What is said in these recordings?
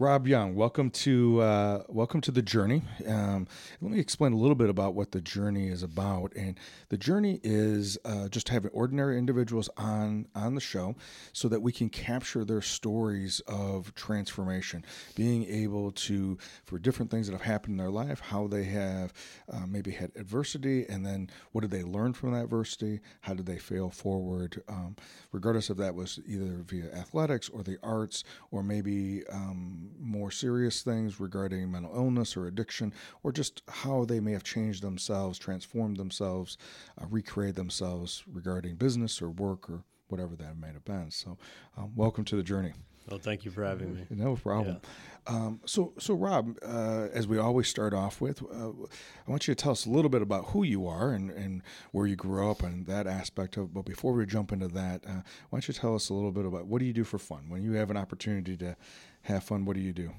Rob Young, welcome to uh, welcome to the journey. Um, let me explain a little bit about what the journey is about. And the journey is uh, just having ordinary individuals on on the show, so that we can capture their stories of transformation, being able to for different things that have happened in their life, how they have uh, maybe had adversity, and then what did they learn from that adversity? How did they fail forward? Um, regardless if that was either via athletics or the arts, or maybe um, more serious things regarding mental illness or addiction, or just how they may have changed themselves, transformed themselves, uh, recreated themselves regarding business or work or whatever that might have been. So, um, welcome to the journey. Well, thank you for having me. No problem. Yeah. Um, so, so Rob, uh, as we always start off with, uh, I want you to tell us a little bit about who you are and, and where you grew up and that aspect of. But before we jump into that, uh, why don't you tell us a little bit about what do you do for fun when you have an opportunity to have fun? What do you do?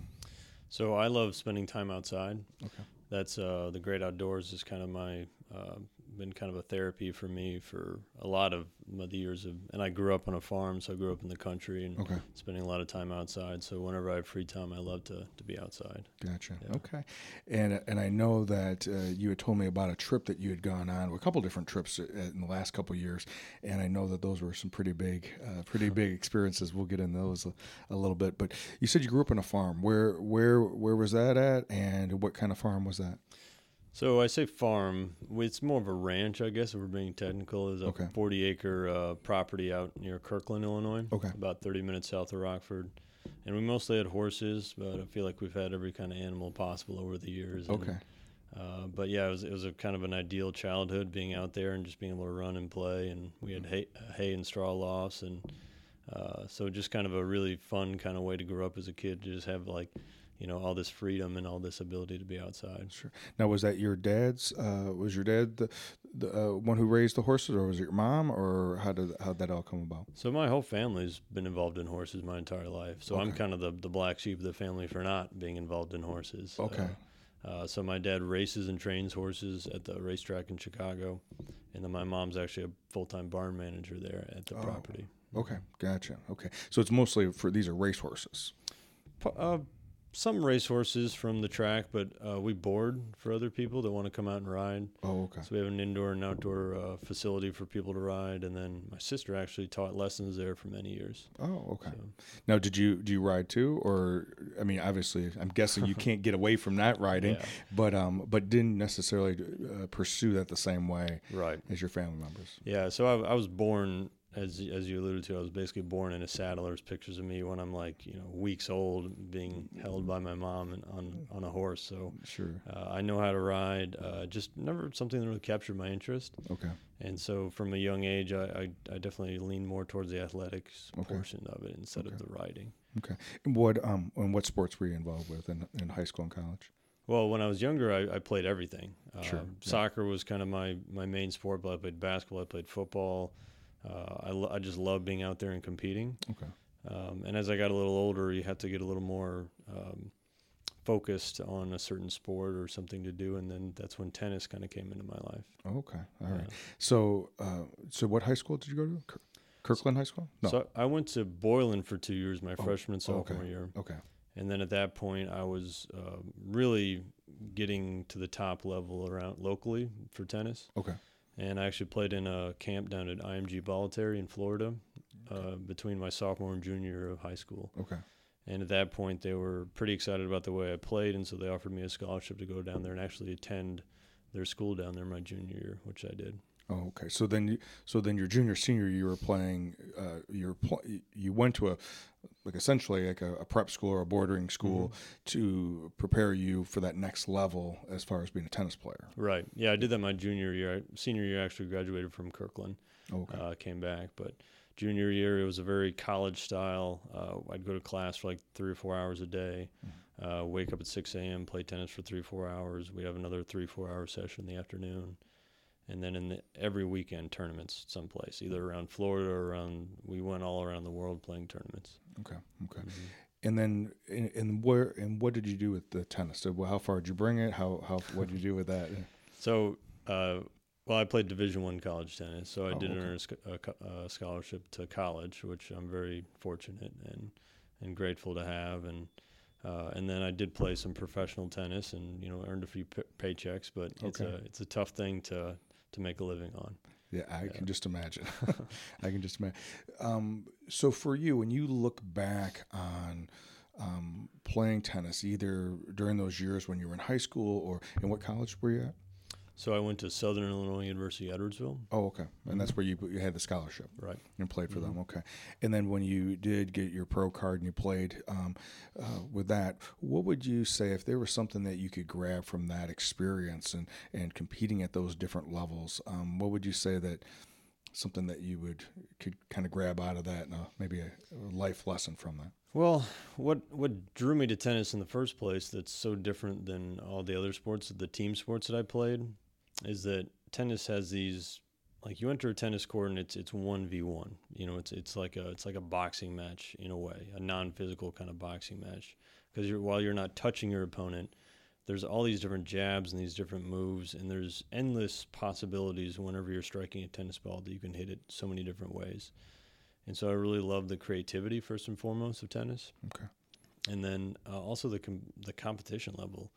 So I love spending time outside. Okay. That's uh, the great outdoors is kind of my uh, been kind of a therapy for me for a lot of the years of, and I grew up on a farm, so I grew up in the country and okay. spending a lot of time outside. So whenever I have free time, I love to, to be outside. Gotcha. Yeah. Okay. And and I know that uh, you had told me about a trip that you had gone on, a couple different trips uh, in the last couple years, and I know that those were some pretty big, uh, pretty big experiences. We'll get into those a, a, little bit. But you said you grew up on a farm. Where where where was that at, and what kind of farm was that? So I say farm. It's more of a ranch, I guess, if we're being technical. It's a okay. 40 acre uh, property out near Kirkland, Illinois. Okay. About 30 minutes south of Rockford. And we mostly had horses, but I feel like we've had every kind of animal possible over the years. Okay. And, uh, but yeah, it was, it was a kind of an ideal childhood being out there and just being able to run and play. And we had hay, hay and straw lofts. And uh, so just kind of a really fun kind of way to grow up as a kid to just have like – you know all this freedom and all this ability to be outside. Sure. Now, was that your dad's? Uh, was your dad the, the uh, one who raised the horses, or was it your mom, or how did how that all come about? So my whole family's been involved in horses my entire life. So okay. I'm kind of the the black sheep of the family for not being involved in horses. Okay. Uh, uh so my dad races and trains horses at the racetrack in Chicago, and then my mom's actually a full time barn manager there at the oh, property. Okay, gotcha. Okay, so it's mostly for these are race horses. Uh, some racehorses from the track, but uh, we board for other people that want to come out and ride. Oh, okay. So we have an indoor and outdoor uh, facility for people to ride, and then my sister actually taught lessons there for many years. Oh, okay. So. Now, did you do you ride too, or I mean, obviously, I'm guessing you can't get away from that riding, yeah. but um, but didn't necessarily uh, pursue that the same way, right, as your family members. Yeah. So I, I was born as as you alluded to, I was basically born in a saddle. There's pictures of me when I'm like you know weeks old, being held by my mom and on on a horse. So sure, uh, I know how to ride. Uh, just never something that really captured my interest. Okay. And so from a young age, I I, I definitely lean more towards the athletics okay. portion of it instead okay. of the riding. Okay. And what um and what sports were you involved with in in high school and college? Well, when I was younger, I, I played everything. Sure. Um, soccer was kind of my, my main sport, but I played basketball, I played football. Uh, I, lo- I just love being out there and competing. Okay. Um, and as I got a little older, you have to get a little more um, focused on a certain sport or something to do, and then that's when tennis kind of came into my life. Okay, all right. So, uh, so what high school did you go to? Kirkland High School? No. So I went to Boylan for two years, my oh, freshman sophomore okay. year. Okay. And then at that point, I was uh, really getting to the top level around locally for tennis. Okay and I actually played in a camp down at IMG Bollettieri in Florida uh, between my sophomore and junior year of high school. Okay. And at that point, they were pretty excited about the way I played, and so they offered me a scholarship to go down there and actually attend their school down there my junior year, which I did. Oh, okay. So then, you, so then your junior senior, you were playing. Uh, you were pl- you went to a like essentially like a, a prep school or a bordering school mm-hmm. to prepare you for that next level as far as being a tennis player. Right. Yeah, I did that my junior year. Senior year, I actually graduated from Kirkland. Oh, okay. Uh, came back, but junior year it was a very college style. Uh, I'd go to class for like three or four hours a day. Mm-hmm. Uh, wake up at 6 a.m., play tennis for three, four hours. We'd have another three, four hour session in the afternoon and then in the, every weekend tournaments someplace, either around Florida or around. We went all around the world playing tournaments. Okay, okay. Mm-hmm. And then, and where and what did you do with the tennis? So, how far did you bring it? How how what did you do with that? So, uh, well, I played Division One college tennis, so I oh, did okay. earn a, a, scholarship to college, which I'm very fortunate and and grateful to have. And Uh, and then I did play some professional tennis, and you know earned a few p- paychecks. But it's a it's a tough thing to to make a living on. Yeah, I Yeah. can just imagine. I can just imagine. Um, so for you, when you look back on um, playing tennis, either during those years when you were in high school or in what college were you at? So I went to Southern Illinois University Edwardsville. Oh, okay, and that's where you you had the scholarship Right. and played for them. Okay, and then when you did get your pro card and you played um, uh, with that, what would you say if there was something that you could grab from that experience and and competing at those different levels? Um, what would you say that something that you would could kind of grab out of that and uh, maybe a, a life lesson from that? Well, what what drew me to tennis in the first place that's so different than all the other sports, the team sports that I played, is that tennis has these like you enter a tennis court and it's it's one v one. You know, it's it's like a it's like a boxing match in a way, a non physical kind of boxing match. Because you're while you're not touching your opponent, there's all these different jabs and these different moves, and there's endless possibilities whenever you're striking a tennis ball that you can hit it so many different ways. And so I really love the creativity first and foremost of tennis Okay. and then uh, also the com- the competition level,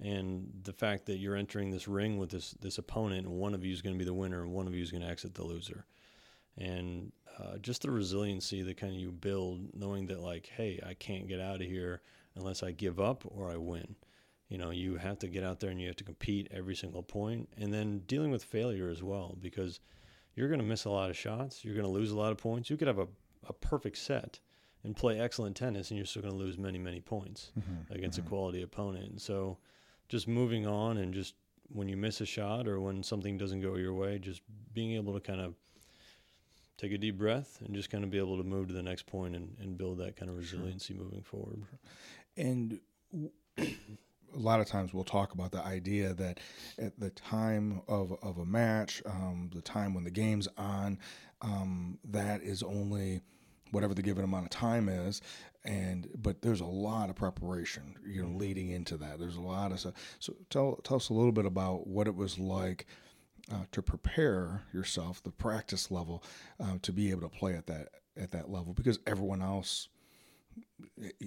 and the fact that you're entering this ring with this this opponent, and one of you is going to be the winner, and one of you is going to exit the loser, and uh, just the resiliency that kind of you build, knowing that like, hey, I can't get out of here unless I give up or I win. You know, you have to get out there and you have to compete every single point, and then dealing with failure as well because you're going to miss a lot of shots, you're going to lose a lot of points. You could have a, a perfect set and play excellent tennis, and you're still going to lose many, many points Mm-hmm. against a quality opponent. And so, just moving on and just when you miss a shot or when something doesn't go your way, just being able to kind of take a deep breath and just kind of be able to move to the next point and, and build that kind of resiliency moving forward. And a lot of times we'll talk about the idea that at the time of, of a match, um, the time when the game's on, um, that is only whatever the given amount of time is. And but there's a lot of preparation, you know, leading into that. There's a lot of stuff. So tell tell us a little bit about what it was like uh, to prepare yourself, the practice level, uh, to be able to play at that at that level, because everyone else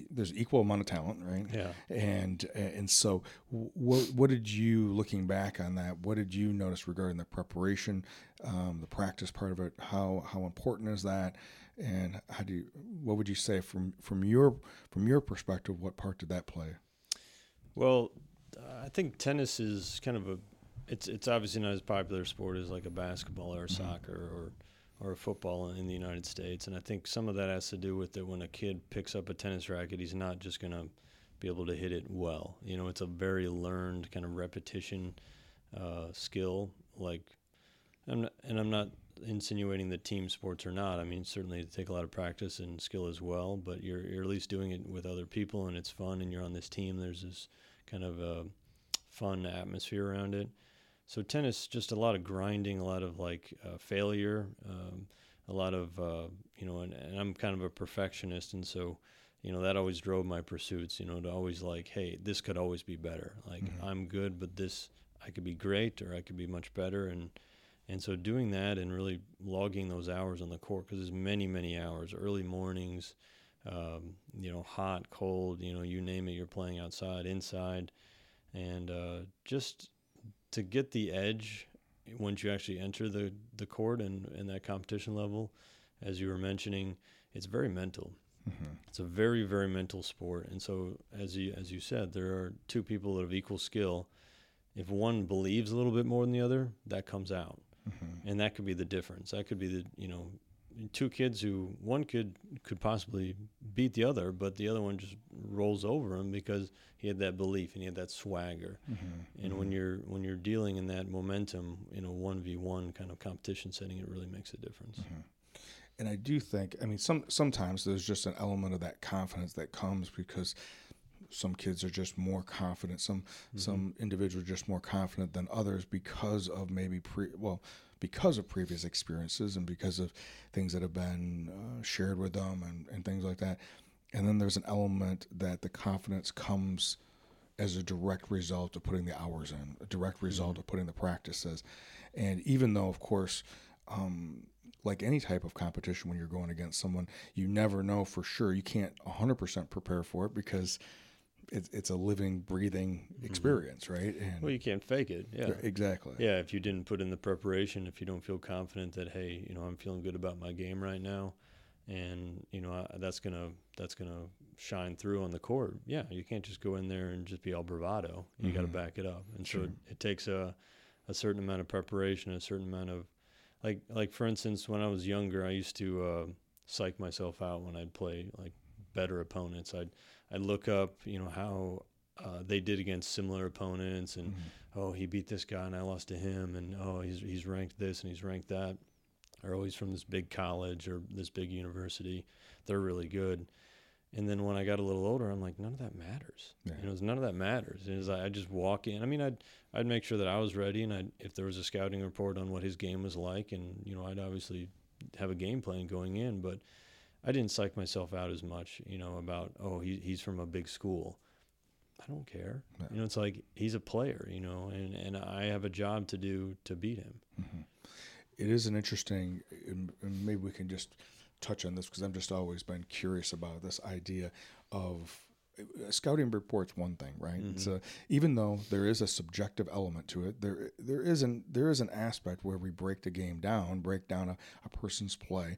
there's equal amount of talent, right? Yeah. And and so, what what did you looking back on that? What did you notice regarding the preparation, um, the practice part of it? How how important is that? And how do you, what would you say from from your from your perspective? What part did that play? Well, uh, I think tennis is kind of a it's it's obviously not as popular a sport as like a basketball or soccer or or football in the United States, and I think some of that has to do with that when a kid picks up a tennis racket, he's not just going to be able to hit it well. You know, it's a very learned kind of repetition uh, skill. Like, I'm not, and I'm not insinuating that team sports are not. I mean, certainly they take a lot of practice and skill as well, but you're you're at least doing it with other people, and it's fun, and you're on this team. There's this kind of a fun atmosphere around it. So tennis, just a lot of grinding, a lot of like uh, failure, um, a lot of uh, you know, and, and I'm kind of a perfectionist, and so you know that always drove my pursuits. You know, to always like, hey, this could always be better. Like I'm good, but this I could be great, or I could be much better, and and so doing that and really logging those hours on the court because there's many many hours, early mornings, um, you know, hot, cold, you know, you name it, you're playing outside, inside, and uh, just to get the edge once you actually enter the, the court and, and that competition level, as you were mentioning, it's very mental. It's a very, very mental sport. And so as you as you said, there are two people that have equal skill. If one believes a little bit more than the other, that comes out. Mm-hmm. And that could be the difference. That could be the you know two kids who one kid could possibly beat the other, but the other one just rolls over him because he had that belief and he had that swagger. Mm-hmm. And when mm-hmm. you're when you're dealing in that momentum in a one v one kind of competition setting, it really makes a difference. And I do think, I mean, some sometimes there's just an element of that confidence that comes because some kids are just more confident. Some some individuals are just more confident than others because of maybe pre well because of previous experiences and because of things that have been uh, shared with them and, and things like that. And then there's an element that the confidence comes as a direct result of putting the hours in, a direct result of putting the practices. And even though, of course, um, like any type of competition, when you're going against someone, you never know for sure. You can't 100% prepare for it because it's it's a living, breathing experience, right? And Well, you can't fake it. Yeah. exactly. Yeah, if you didn't put in the preparation, if you don't feel confident that hey, you know, I'm feeling good about my game right now, and you know I, that's gonna that's gonna shine through on the court. Yeah, you can't just go in there and just be all bravado. You got to back it up, and Sure. so it, it takes a a certain amount of preparation, a certain amount of like like for instance, when I was younger, I used to uh, psych myself out when I'd play like better opponents. I'd I'd look up, you know, how uh, they did against similar opponents and Mhm. oh, he beat this guy and I lost to him, and oh, he's he's ranked this and he's ranked that, or he's from this big college or this big university. They're really good. And then when I got a little older, I'm like, none of that matters. Yeah. You know, none of that matters. Is I I just walk in. I mean, I'd I'd make sure that I was ready, and I'd, if there was a scouting report on what his game was like, and you know, I'd obviously have a game plan going in, but I didn't psych myself out as much. You know, about oh, he he's from a big school. I don't care. You know, it's like he's a player, you know, and, and I have a job to do to beat him. Mhm. It is an interesting, and maybe we can just touch on this because I've just always been curious about this idea of a scouting report's one thing, right? Mhm. So even though there is a subjective element to it, there there is an there is an aspect where we break the game down, break down a, a person's play,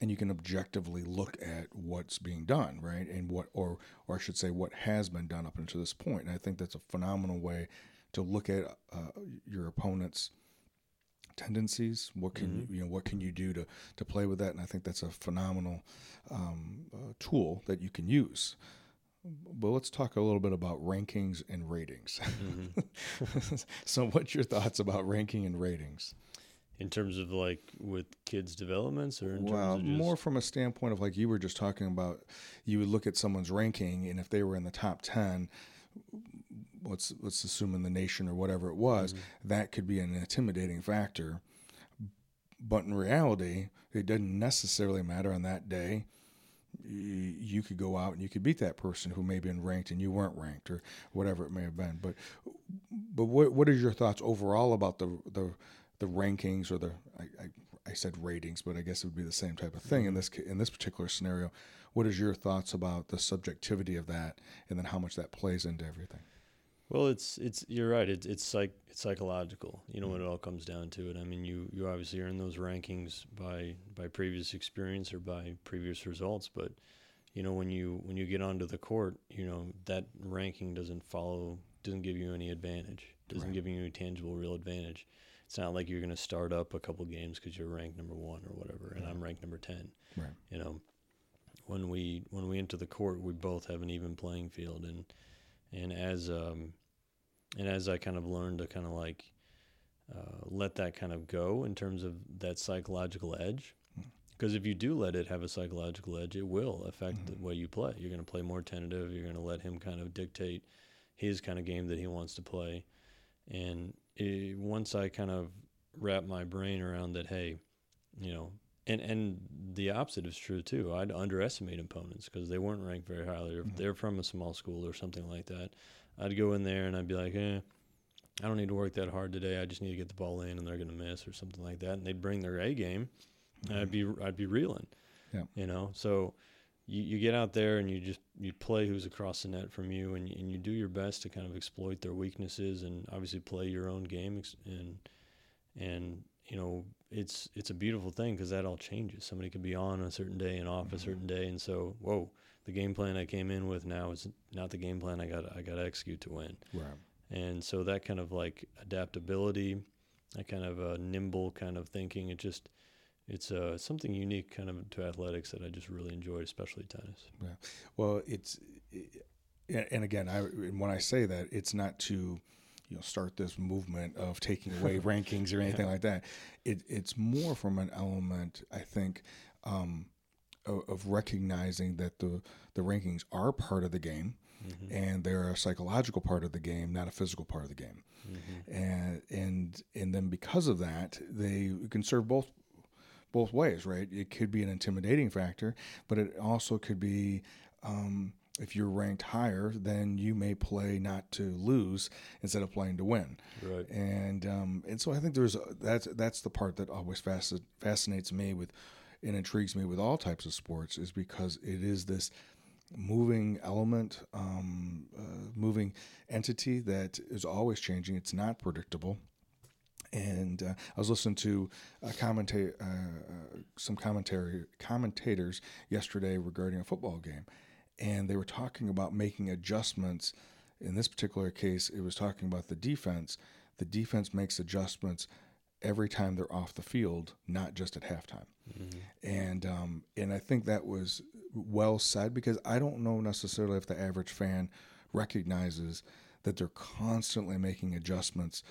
and you can objectively look at what's being done, right? And what or or I should say what has been done up until this point. And I think that's a phenomenal way to look at uh, your opponent's tendencies. What can Mhm. you you know what can you do to to play with that? And I think that's a phenomenal um, uh, tool that you can use. But let's talk a little bit about rankings and ratings. Mhm. so, what's your thoughts about ranking and ratings? In terms of like with kids' developments, or in Well, terms of just, more from a standpoint of like you were just talking about, you would look at someone's ranking, and if they were in the top ten, let's let's assume in the nation or whatever it was, Mhm. that could be an intimidating factor. But in reality, it doesn't necessarily matter on that day. You could go out and you could beat that person who may have been ranked and you weren't ranked, or whatever it may have been. But but what what is your thoughts overall about the the the rankings or the I, I, I said ratings, but I guess it would be the same type of thing in this in this particular scenario. What is your thoughts about the subjectivity of that, and then how much that plays into everything? Well, it's it's you're right. It's it's psych it's psychological. You know when it all comes down to it. I mean, you you obviously earn those rankings by by previous experience or by previous results, but you know when you when you get onto the court, you know that ranking doesn't follow doesn't give you any advantage. Doesn't Right. give you any tangible real advantage. It's not like you're going to start up a couple games because you're ranked number one or whatever, and Right. I'm ranked number ten. Right. You know, when we when we enter the court, we both have an even playing field, and and as um, and as I kind of learned to kind of like uh, let that kind of go in terms of that psychological edge, because if you do let it have a psychological edge, it will affect the Mhm. way you play. You're going to play more tentative. You're going to let him kind of dictate his kind of game that he wants to play, and it, once I kind of wrap my brain around that, hey, you know. And, and the opposite is true too. I'd underestimate opponents because they weren't ranked very highly. Or if Mhm. they're from a small school or something like that, I'd go in there and I'd be like, eh, I don't need to work that hard today. I just need to get the ball in, and they're going to miss or something like that. And they'd bring their A game, and I'd be I'd be reeling. Yeah. You know, so you, you get out there and you just you play who's across the net from you, and and you do your best to kind of exploit their weaknesses, and obviously play your own game, and and you know it's it's a beautiful thing because that all changes. Somebody could be on a certain day and off a Mhm. certain day, and so whoa, the game plan I came in with now is not the game plan I got I got to execute to win. Right. And so that kind of like adaptability, that kind of uh, nimble kind of thinking, it just it's uh, something unique kind of to athletics that I just really enjoyed, especially tennis. Yeah. Well, it's and and again, I and when I say that, it's not to you know start this movement of taking away rankings or anything like that. It it's more from an element, I think, um, of, of recognizing that the the rankings are part of the game Mm-hmm. and they're a psychological part of the game, not a physical part of the game. Mm-hmm. and and and then because of that, they can serve both both ways, right? It could be an intimidating factor, but it also could be um, if you're ranked higher, then you may play not to lose instead of playing to win. Right. And um, and so I think there's a, that's that's the part that always fasc- fascinates me with and intrigues me with all types of sports is because it is this moving element, um, uh, moving entity that is always changing. It's not predictable. And uh, I was listening to a commentate, uh, uh, some commentary commentators yesterday regarding a football game, and they were talking about making adjustments. In this particular case, it was talking about the defense. The defense makes adjustments every time they're off the field, not just at halftime. Mm-hmm. And um, and I think that was well said because I don't know necessarily if the average fan recognizes that they're constantly making adjustments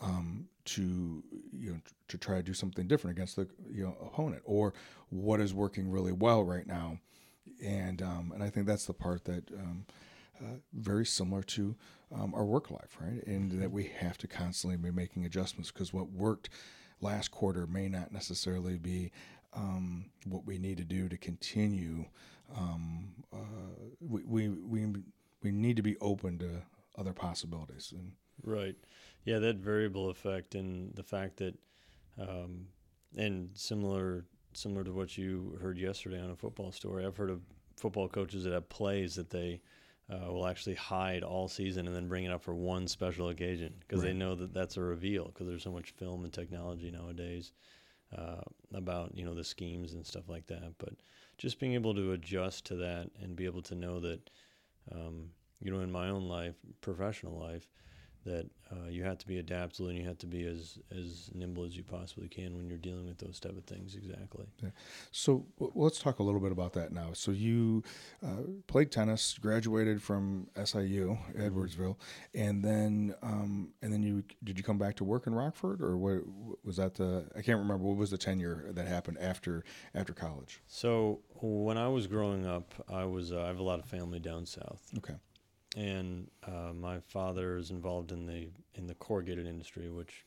um, to you know to try to do something different against the you know opponent or what is working really well right now, and um, and I think that's the part that. Um, uh, very similar to um, our work life, right? And that we have to constantly be making adjustments because what worked last quarter may not necessarily be um, what we need to do to continue. Um, uh, we, we, we, we need to be open to other possibilities. And right. Yeah, that variable effect and the fact that, um, and similar similar to what you heard yesterday on a football story, I've heard of football coaches that have plays that they uh, will actually hide all season and then bring it up for one special occasion because right. they know that that's a reveal because there's so much film and technology nowadays uh, about you know the schemes and stuff like that. But just being able to adjust to that and be able to know that um, you know in my own life, professional life, that uh, you have to be adaptable and you have to be as as nimble as you possibly can when you're dealing with those type of things. Exactly. Yeah. So well, let's talk a little bit about that now. So you uh, played tennis, graduated from SIU mm-hmm. Edwardsville, and then um, and then you did you come back to work in Rockford or what was that the I can't remember what was the tenure that happened after after college. So when I was growing up, I was uh, I have a lot of family down south. Okay and uh, my father is involved in the in the corrugated industry, which,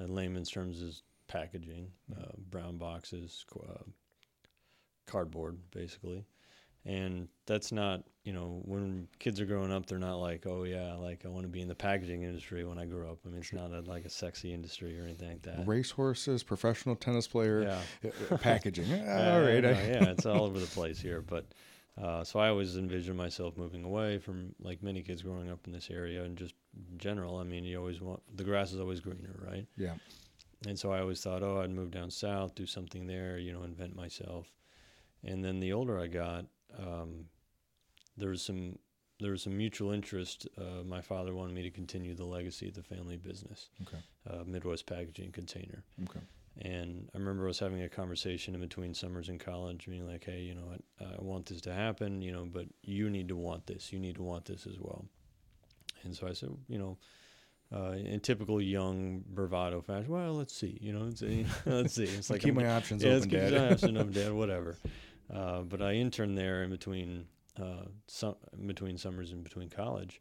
in layman's terms, is packaging, uh, brown boxes, uh, cardboard, basically. And that's not, you know, when kids are growing up, they're not like, oh yeah, like I want to be in the packaging industry when I grow up. I mean, it's not a, like a sexy industry or anything like that. Racehorses, professional tennis player, yeah. Uh, uh, packaging. all right, yeah, it's all over the place here, but uh, so I always envisioned myself moving away from like many kids growing up in this area and just in general. I mean, you always want the grass is always greener, right? Yeah. And so I always thought, oh, I'd move down south, do something there, you know, invent myself. And then the older I got, um, there was some there was some mutual interest. Uh, my father wanted me to continue the legacy of the family business, okay. uh, Midwest Packaging Container. Okay. And I remember I was having a conversation in between summers in college, being like, "Hey, you know, I, I want this to happen, you know, but you need to want this. You need to want this as well." And so I said, you know, uh, in typical young bravado fashion, well, let's see, you know, let's see. let's see. It's like keep I'm, my options yeah, open, Dad. Keep my options open, Dad. Whatever. Uh, but I interned there in between uh, some between summers and between college,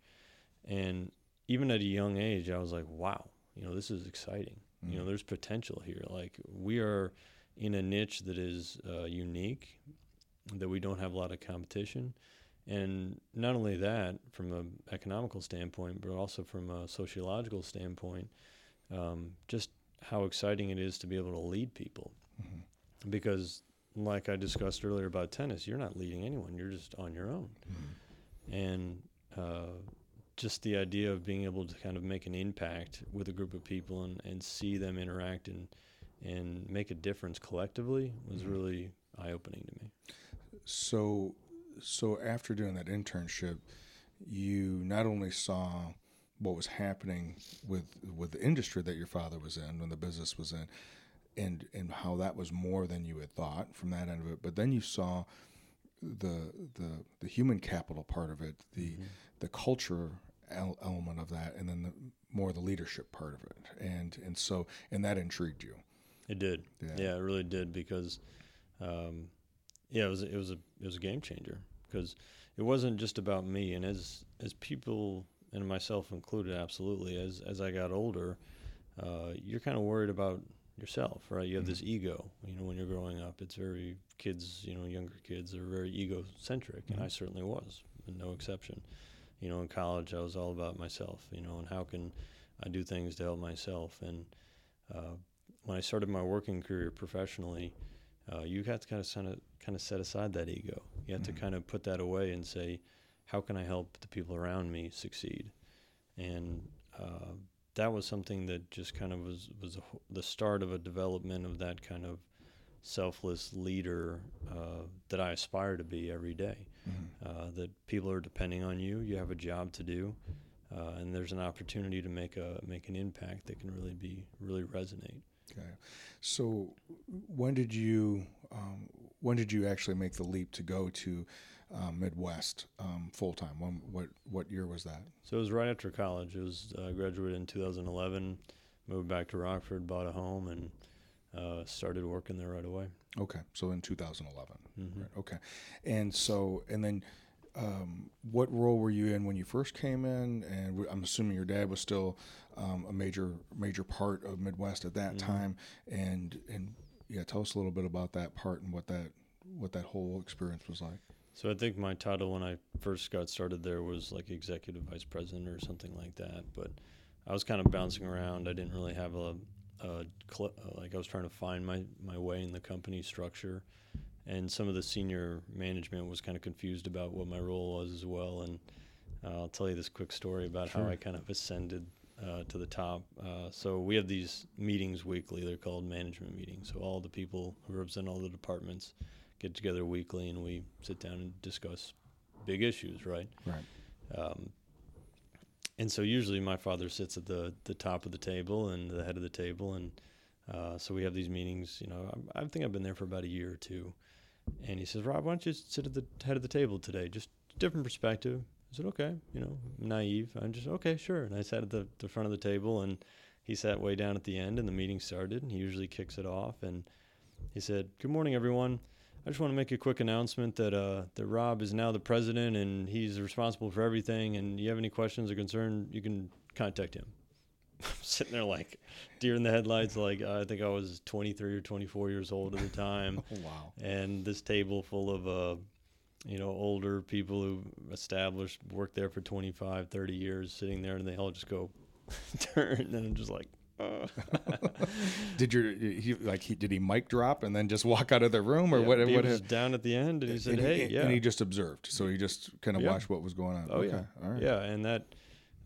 and even at a young age, I was like, wow, you know, this is exciting. Mm. You know, mm. there's potential here. Like we are in a niche that is uh, unique, that we don't have a lot of competition, and not only that, from an economical standpoint, but also from a sociological standpoint, um, just how exciting it is to be able to lead people, mm-hmm. because like I discussed earlier about tennis, you're not leading anyone; you're just on your own, mm-hmm. and uh, just the idea of being able to kind of make an impact with a group of people and, and see them interact and and make a difference collectively was mm-hmm. really eye opening to me. So so after doing that internship, you not only saw what was happening with with the industry that your father was in when the business was in and and how that was more than you had thought from that end of it, but then you saw the the the human capital part of it, the mm-hmm. the culture element of that, and then the more the leadership part of it, and and so and that intrigued you. It did, yeah, yeah it really did because, um, yeah, it was it was a it was a game changer because it wasn't just about me, and as as people and myself included, absolutely, as as I got older, uh, you're kind of worried about yourself, right? You have mm-hmm. this ego, you know, when you're growing up. It's very kids, you know, younger kids are very egocentric, mm-hmm. and I certainly was, no exception. You know, in college, I was all about myself, you know, and how can I do things to help myself. And uh, when I started my working career professionally, uh, you have to kind of kind of kind of set aside that ego. You have mm-hmm. to kind of put that away and say, how can I help the people around me succeed? And uh, that was something that just kind of was was the start of a development of that kind of selfless leader uh, that I aspire to be every day. Mm-hmm. Uh, that people are depending on you. You have a job to do, uh, and there's an opportunity to make a make an impact that can really be really resonate. Okay, so when did you um, when did you actually make the leap to go to um, Midwest um, full time? When what what year was that? So it was right after college. It was uh, graduated in 2011. Moved back to Rockford, bought a home, and uh, started working there right away. Okay, so in 2011. Mm-hmm. Right, okay, and so and then. Um, what role were you in when you first came in? And I'm assuming your dad was still um, a major major part of Midwest at that mm-hmm. time. And and yeah, tell us a little bit about that part and what that what that whole experience was like. So I think my title when I first got started there was like executive vice president or something like that. But I was kind of bouncing around. I didn't really have a, a cl- like I was trying to find my my way in the company structure, and some of the senior management was kind of confused about what my role was as well. And uh, I'll tell you this quick story about sure. how I kind of ascended uh, to the top. Uh, so we have these meetings weekly. They're called management meetings. So all the people who represent all the departments get together weekly and we sit down and discuss big issues, right? Right. Um, and so usually my father sits at the the top of the table and the head of the table, and uh, so we have these meetings. You know, I, I, think I've been there for about a year or two, and he says, "Rob, why don't you sit at the head of the table today? Just different perspective." I said, "Okay." You know, naive. I'm just okay, sure. And I sat at the the front of the table, and he sat way down at the end, and the meeting started. And he usually kicks it off, and he said, "Good morning, everyone." I just want to make a quick announcement that uh, that Rob is now the president and he's responsible for everything. And you have any questions or concern, you can contact him. I'm sitting there like deer in the headlights. Like I think I was 23 or 24 years old at the time. oh, wow! And this table full of uh, you know older people who established worked there for 25, 30 years, sitting there, and they all just go turn, and I'm just like did your he like he did he mic drop and then just walk out of the room or yeah, what? He what was down at the end and he said, and "Hey, he, yeah," and he just observed. So he just kind of yeah. watched what was going on. Oh okay. yeah, all right. Yeah, and that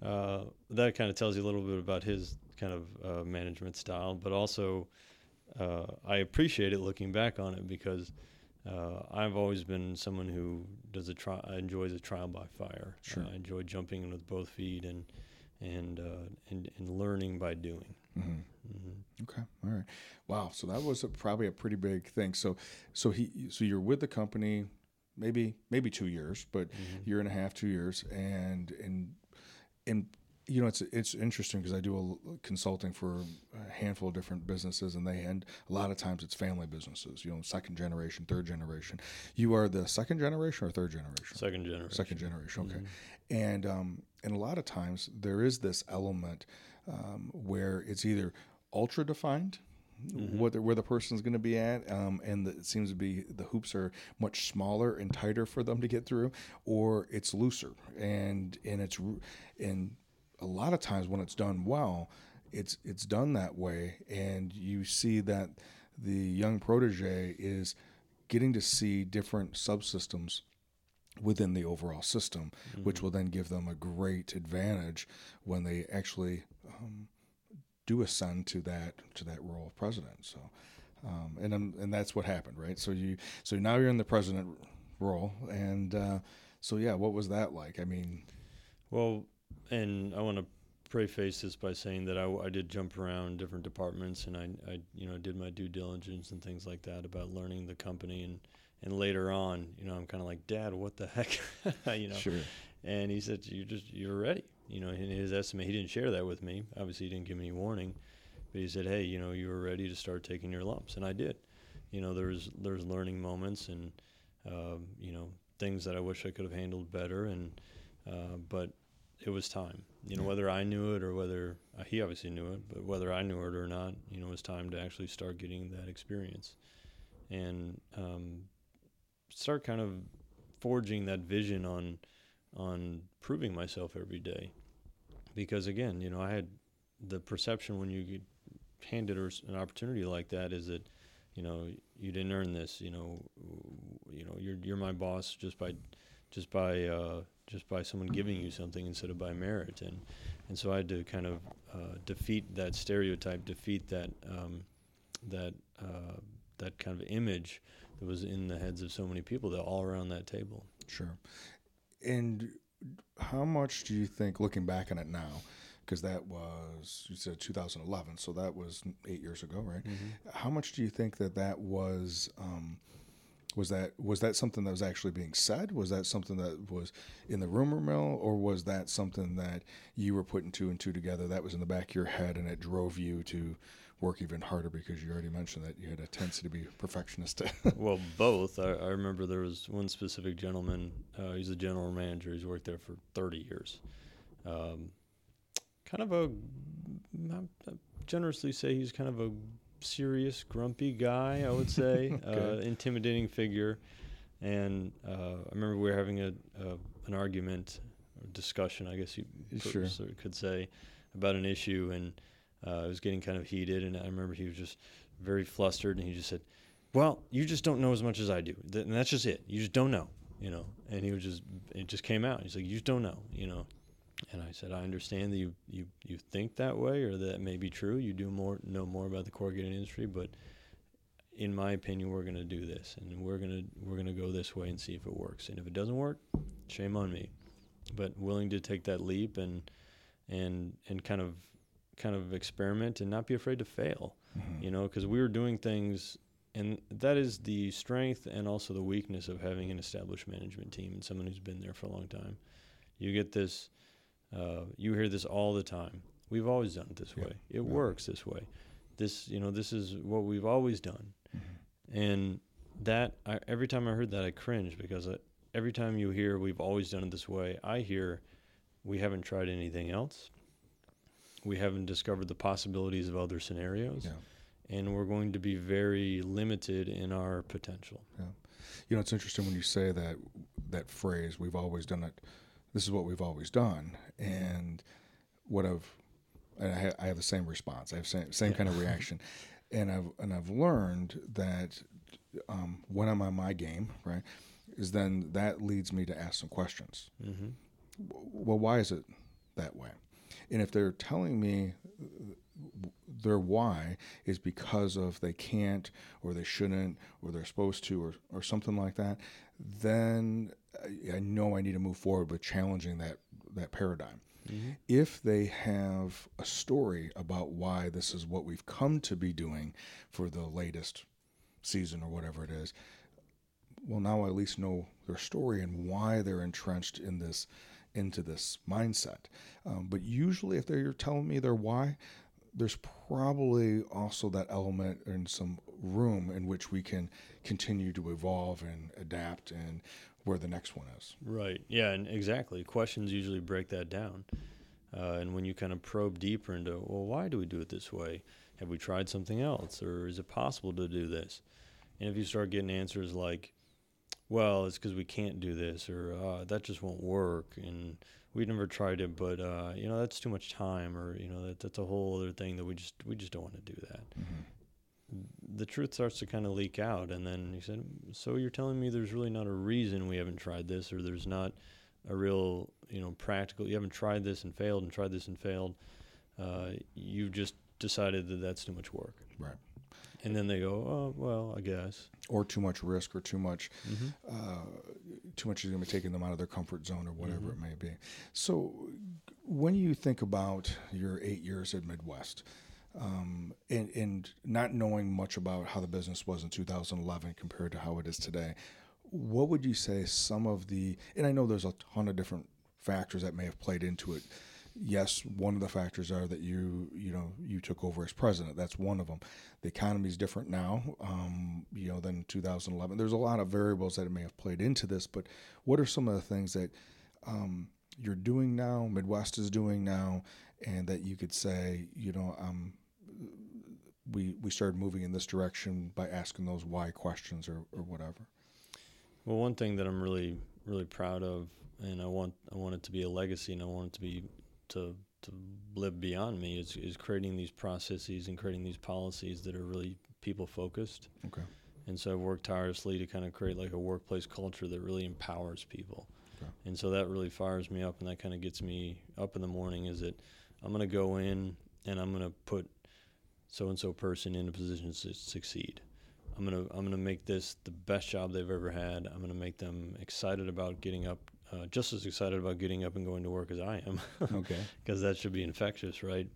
uh, that kind of tells you a little bit about his kind of uh, management style, but also uh, I appreciate it looking back on it because. Uh, I've always been someone who does a try, enjoys a trial by fire. Sure. I enjoy jumping in with both feet and and uh, and, and learning by doing. Mm-hmm. Mm-hmm. Okay, all right. Wow. So that was a, probably a pretty big thing. So so he so you're with the company maybe maybe two years, but mm-hmm. year and a half, two years, and and and you know it's it's interesting because I do a consulting for a handful of different businesses, and they and a lot of times it's family businesses. You know, second generation, third generation. You are the second generation or third generation? Second generation. Second generation. Okay, mm-hmm. and um, and a lot of times there is this element um, where it's either ultra defined. Mm-hmm. What the, where the person's going to be at, um, and the, it seems to be the hoops are much smaller and tighter for them to get through, or it's looser and and it's and a lot of times when it's done well, it's it's done that way, and you see that the young protege is getting to see different subsystems within the overall system, mm-hmm. which will then give them a great advantage when they actually um, do ascend to that to that role of president. So, um, and um, and that's what happened, right? So you so now you're in the president role, and uh, so yeah, what was that like? I mean, well, and I want to preface this by saying that I, I, did jump around different departments and I, I, you know, did my due diligence and things like that about learning the company and, and later on, I'm kind of like, Dad, what the heck, you know? Sure. And he said, "You're just you're ready." You know, in his estimate, he didn't share that with me. Obviously, he didn't give me any warning, but he said, "Hey, you know, you were ready to start taking your lumps," and I did. You know, there's there's learning moments and uh, you know things that I wish I could have handled better, and uh, but it was time. You know, whether I knew it or whether uh, he obviously knew it, but whether I knew it or not, you know, it was time to actually start getting that experience and um, start kind of forging that vision on on proving myself every day. Because again, you know, I had the perception when you get handed an opportunity like that is that, you know, you didn't earn this. You know, you know, you're you're my boss just by just by uh, just by someone giving you something instead of by merit. And and so I had to kind of uh, defeat that stereotype, defeat that um, that uh, that kind of image that was in the heads of so many people that all around that table. Sure. And how much do you think, looking back on it now, because that was you said 2011, so that was eight years ago, right? Mm-hmm. How much do you think that that was? Um, was that was that something that was actually being said? Was that something that was in the rumor mill, or was that something that you were putting two and two together? That was in the back of your head, and it drove you to work even harder because you already mentioned that you had a tendency to be perfectionist. well, both. I, I, remember there was one specific gentleman. Uh, he's a general manager. He's worked there for 30 years. Um, kind of a, I generously say he's kind of a serious, grumpy guy. I would say, okay. uh, intimidating figure. And uh, I remember we were having a, a an argument, or discussion, I guess you sure. could say, about an issue, and uh, it was getting kind of heated. And I remember he was just very flustered, and he just said, "Well, you just don't know as much as I do, and that's just it. You just don't know, you know." And he was just, it just came out. He's like, "You just don't know, you know." And I said, I understand that you, you, you think that way or that may be true. You do more know more about the corrugated industry, but in my opinion, we're going to do this and we're going to we're going to go this way and see if it works. And if it doesn't work, shame on me. But willing to take that leap and and and kind of kind of experiment and not be afraid to fail. Mm-hmm. You know, because we were doing things and that is the strength and also the weakness of having an established management team and someone who's been there for a long time. You get this uh, you hear this all the time. We've always done it this way. It works this way. This, you know, this is what we've always done. Mm-hmm. And that, I, every time I heard that, I cringe because I, every time you hear we've always done it this way, I hear we haven't tried anything else. We haven't discovered the possibilities of other scenarios. Yeah. And we're going to be very limited in our potential. Yeah. You know, it's interesting when you say that that phrase, we've always done it this is what we've always done. And what I've, and I, ha- I have the same response. I have same same kind of reaction, and I've and I've learned that um, when I'm on my game, right, is then that leads me to ask some questions. Mm-hmm. Well, why is it that way? And if they're telling me their why is because of they can't or they shouldn't or they're supposed to or, or something like that, then I know I need to move forward with challenging that that paradigm. Mm-hmm. If they have a story about why this is what we've come to be doing for the latest season or whatever it is, well, now I at least know their story and why they're entrenched in this into this mindset. Um, but usually, if they're telling me their why, there's probably also that element and some room in which we can continue to evolve and adapt and where the next one is. Right. Yeah, and exactly. Questions usually break that down. Uh, and when you kind of probe deeper into, well, why do we do it this way? Have we tried something else? Or is it possible to do this? And if you start getting answers like, well, it's because we can't do this, or uh, that just won't work, and we never tried it, but uh, you know that's too much time, or you know that that's a whole other thing that we just we just don't want to do that. Mm-hmm the truth starts to kind of leak out. And then he said, So you're telling me there's really not a reason we haven't tried this, or there's not a real, you know, practical, you haven't tried this and failed and tried this and failed. Uh, you've just decided that that's too much work. Right. And then they go, oh, well, I guess. Or too much risk, or too much, mm-hmm. uh, too much is going to be taking them out of their comfort zone, or whatever mm-hmm. it may be. So, when you think about your eight years at Midwest, um, and, and not knowing much about how the business was in 2011 compared to how it is today, what would you say some of the, and I know there's a ton of different factors that may have played into it. Yes, one of the factors are that you, you know, you took over as president. That's one of them. The economy is different now, um, you know, than 2011. There's a lot of variables that may have played into this, but what are some of the things that um, you're doing now, Midwest is doing now, and that you could say, you know, I'm we we started moving in this direction by asking those why questions or, or whatever. Well, one thing that I'm really really proud of, and I want I want it to be a legacy, and I want it to be to to live beyond me is is creating these processes and creating these policies that are really people focused. Okay. And so I've worked tirelessly to kind of create like a workplace culture that really empowers people. Okay. And so that really fires me up, and that kind of gets me up in the morning. Is that I'm going to go in and I'm going to put so and so person in a position to succeed. I'm gonna I'm gonna make this the best job they've ever had. I'm gonna make them excited about getting up, uh, just as excited about getting up and going to work as I am. Okay. Because that should be infectious, right?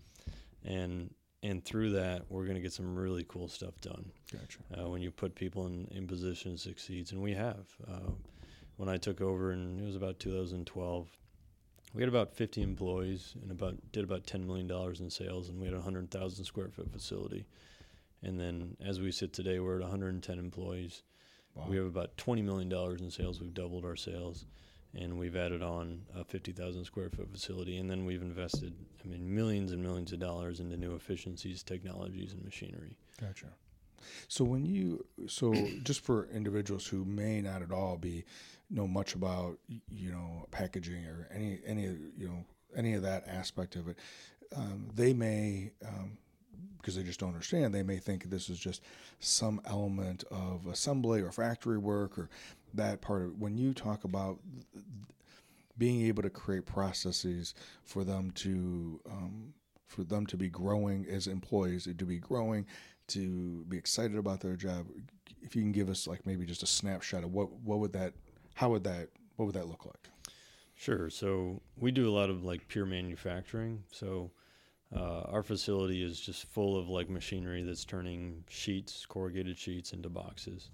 And and through that, we're gonna get some really cool stuff done. Gotcha. Uh, when you put people in in position to succeed, and we have. Uh, when I took over, and it was about 2012, we had about 50 employees and about did about 10 million dollars in sales, and we had a 100,000 square foot facility. And then as we sit today, we're at 110 employees. Wow. We have about 20 million dollars in sales. We've doubled our sales, and we've added on a 50,000 square foot facility. And then we've invested, I mean, millions and millions of dollars into new efficiencies, technologies, and machinery. Gotcha. So when you so just for individuals who may not at all be know much about you know packaging or any any of, you know any of that aspect of it, um, they may um, because they just don't understand. They may think this is just some element of assembly or factory work or that part of it. When you talk about being able to create processes for them to um, for them to be growing as employees, to be growing, to be excited about their job. If you can give us like maybe just a snapshot of what what would that how would that what would that look like? Sure. So we do a lot of like pure manufacturing. So uh, our facility is just full of like machinery that's turning sheets, corrugated sheets, into boxes,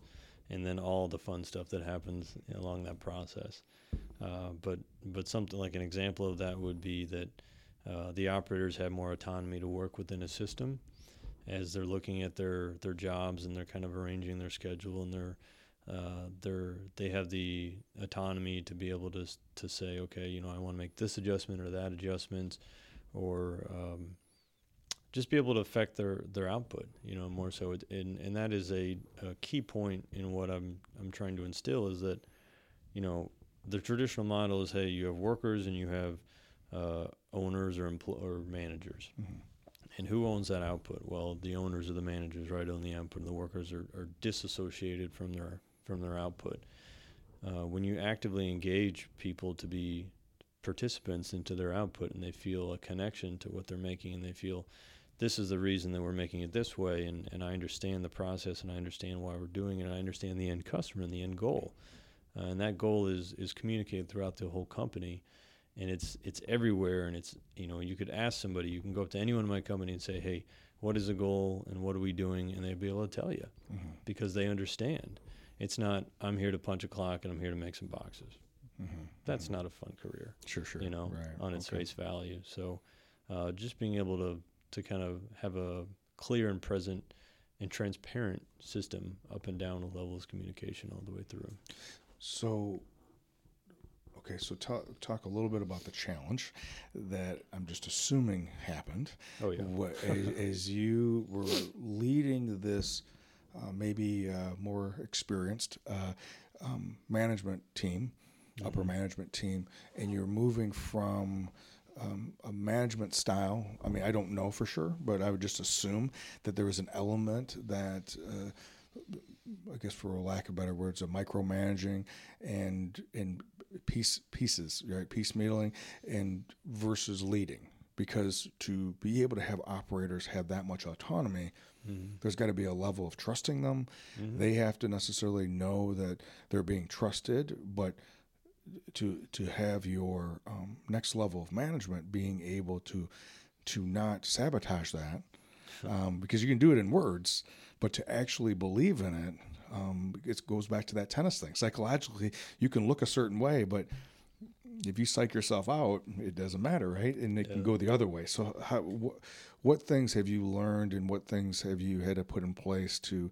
and then all the fun stuff that happens along that process. Uh, but but something like an example of that would be that uh, the operators have more autonomy to work within a system as they're looking at their their jobs and they're kind of arranging their schedule and they're uh, they're they have the autonomy to be able to to say okay you know I want to make this adjustment or that adjustment or um, just be able to affect their their output you know more so it, and and that is a, a key point in what I'm I'm trying to instill is that you know the traditional model is hey you have workers and you have uh, owners or empl- or managers Mhm. and who owns that output? Well, the owners or the managers, right, own the output, and the workers are, are disassociated from their from their output. Uh, when you actively engage people to be participants into their output, and they feel a connection to what they're making, and they feel this is the reason that we're making it this way, and, and I understand the process, and I understand why we're doing it, and I understand the end customer and the end goal, uh, and that goal is is communicated throughout the whole company and it's it's everywhere and it's you know you could ask somebody you can go up to anyone in my company and say hey what is the goal and what are we doing? And they'd be able to tell you Mm-hmm. because they understand. It's not i'm here to punch a clock and i'm here to make some boxes Mm-hmm. that's not a fun career Sure, sure. you know right. on its okay. face value so uh, just being able to to kind of have a clear and present and transparent system up and down the levels of communication all the way through So, okay, so talk talk a little bit about the challenge that I'm just assuming happened. oh yeah What, as, as you were leading this, uh, maybe uh, more experienced uh, um, management team, upper Mm-hmm. management team, and you're moving from um, a management style. I mean, I don't know for sure, but I would just assume that there was an element that. Uh, I guess for lack of better words, of micromanaging and and piece pieces, right? Piecemealing and versus leading. Because to be able to have operators have that much autonomy, Mm-hmm. there's got to be a level of trusting them. They have to necessarily know that they're being trusted, but to to have your um, next level of management being able to to not sabotage that um, because you can do it in words, but to actually believe in it, um, it goes back to that tennis thing. Psychologically, you can look a certain way, but if you psych yourself out, it doesn't matter, right? And it can go the other way. So, how, wh- what things have you learned, and what things have you had to put in place to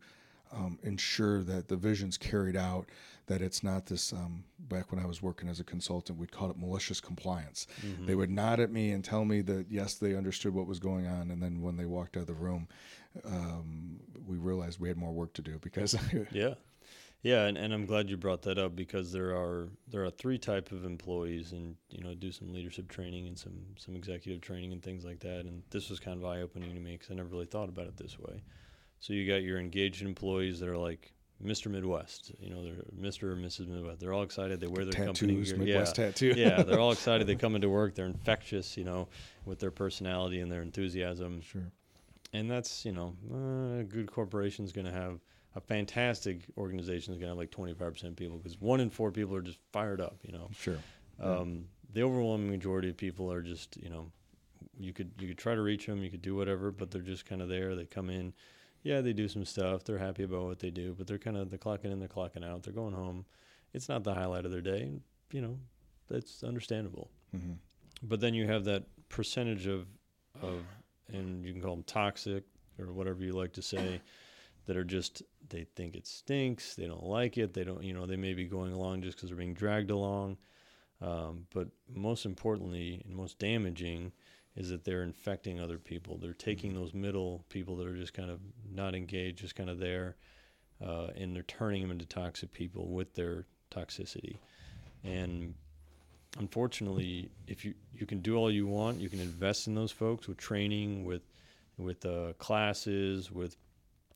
um, ensure that the vision's carried out? That it's not this. Um, back when I was working as a consultant, we'd call it malicious compliance. Mm-hmm. They would nod at me and tell me that yes, they understood what was going on, and then when they walked out of the room, um, we realized we had more work to do because Yeah, yeah, and, and I'm glad you brought that up because there are there are three type of employees, and you know, do some leadership training and some some executive training and things like that. And this was kind of eye opening to me because I never really thought about it this way. So you got your engaged employees that are like Mr. Midwest. You know, they're Mr. or Mrs. Midwest. They're all excited. They wear their Tattoos, company gear. Midwest yeah. tattoo. yeah, they're all excited. They come into work. They're infectious. You know, with their personality and their enthusiasm. Sure. And that's you know, uh, a good corporation is going to have a fantastic organization is going to have like 25% people because one in four people are just fired up. You know. Sure. Um, the overwhelming majority of people are just you know you could you could try to reach them you could do whatever but they're just kind of there they come in yeah they do some stuff. They're happy about what they do but they're kind of they're clocking in they're clocking out. They're going home. It's not the highlight of their day you know that's understandable. Hmm but then you have that percentage of of and you can call them toxic or whatever you like to say that are just they think it stinks they don't like it they don't you know they may be going along just because they're being dragged along. Um, but most importantly and most damaging is that they're infecting other people. They're taking those middle people that are just kind of not engaged just kind of there uh, and they're turning them into toxic people with their toxicity. And unfortunately, if you you can do all you want, you can invest in those folks with training, with with uh, classes, with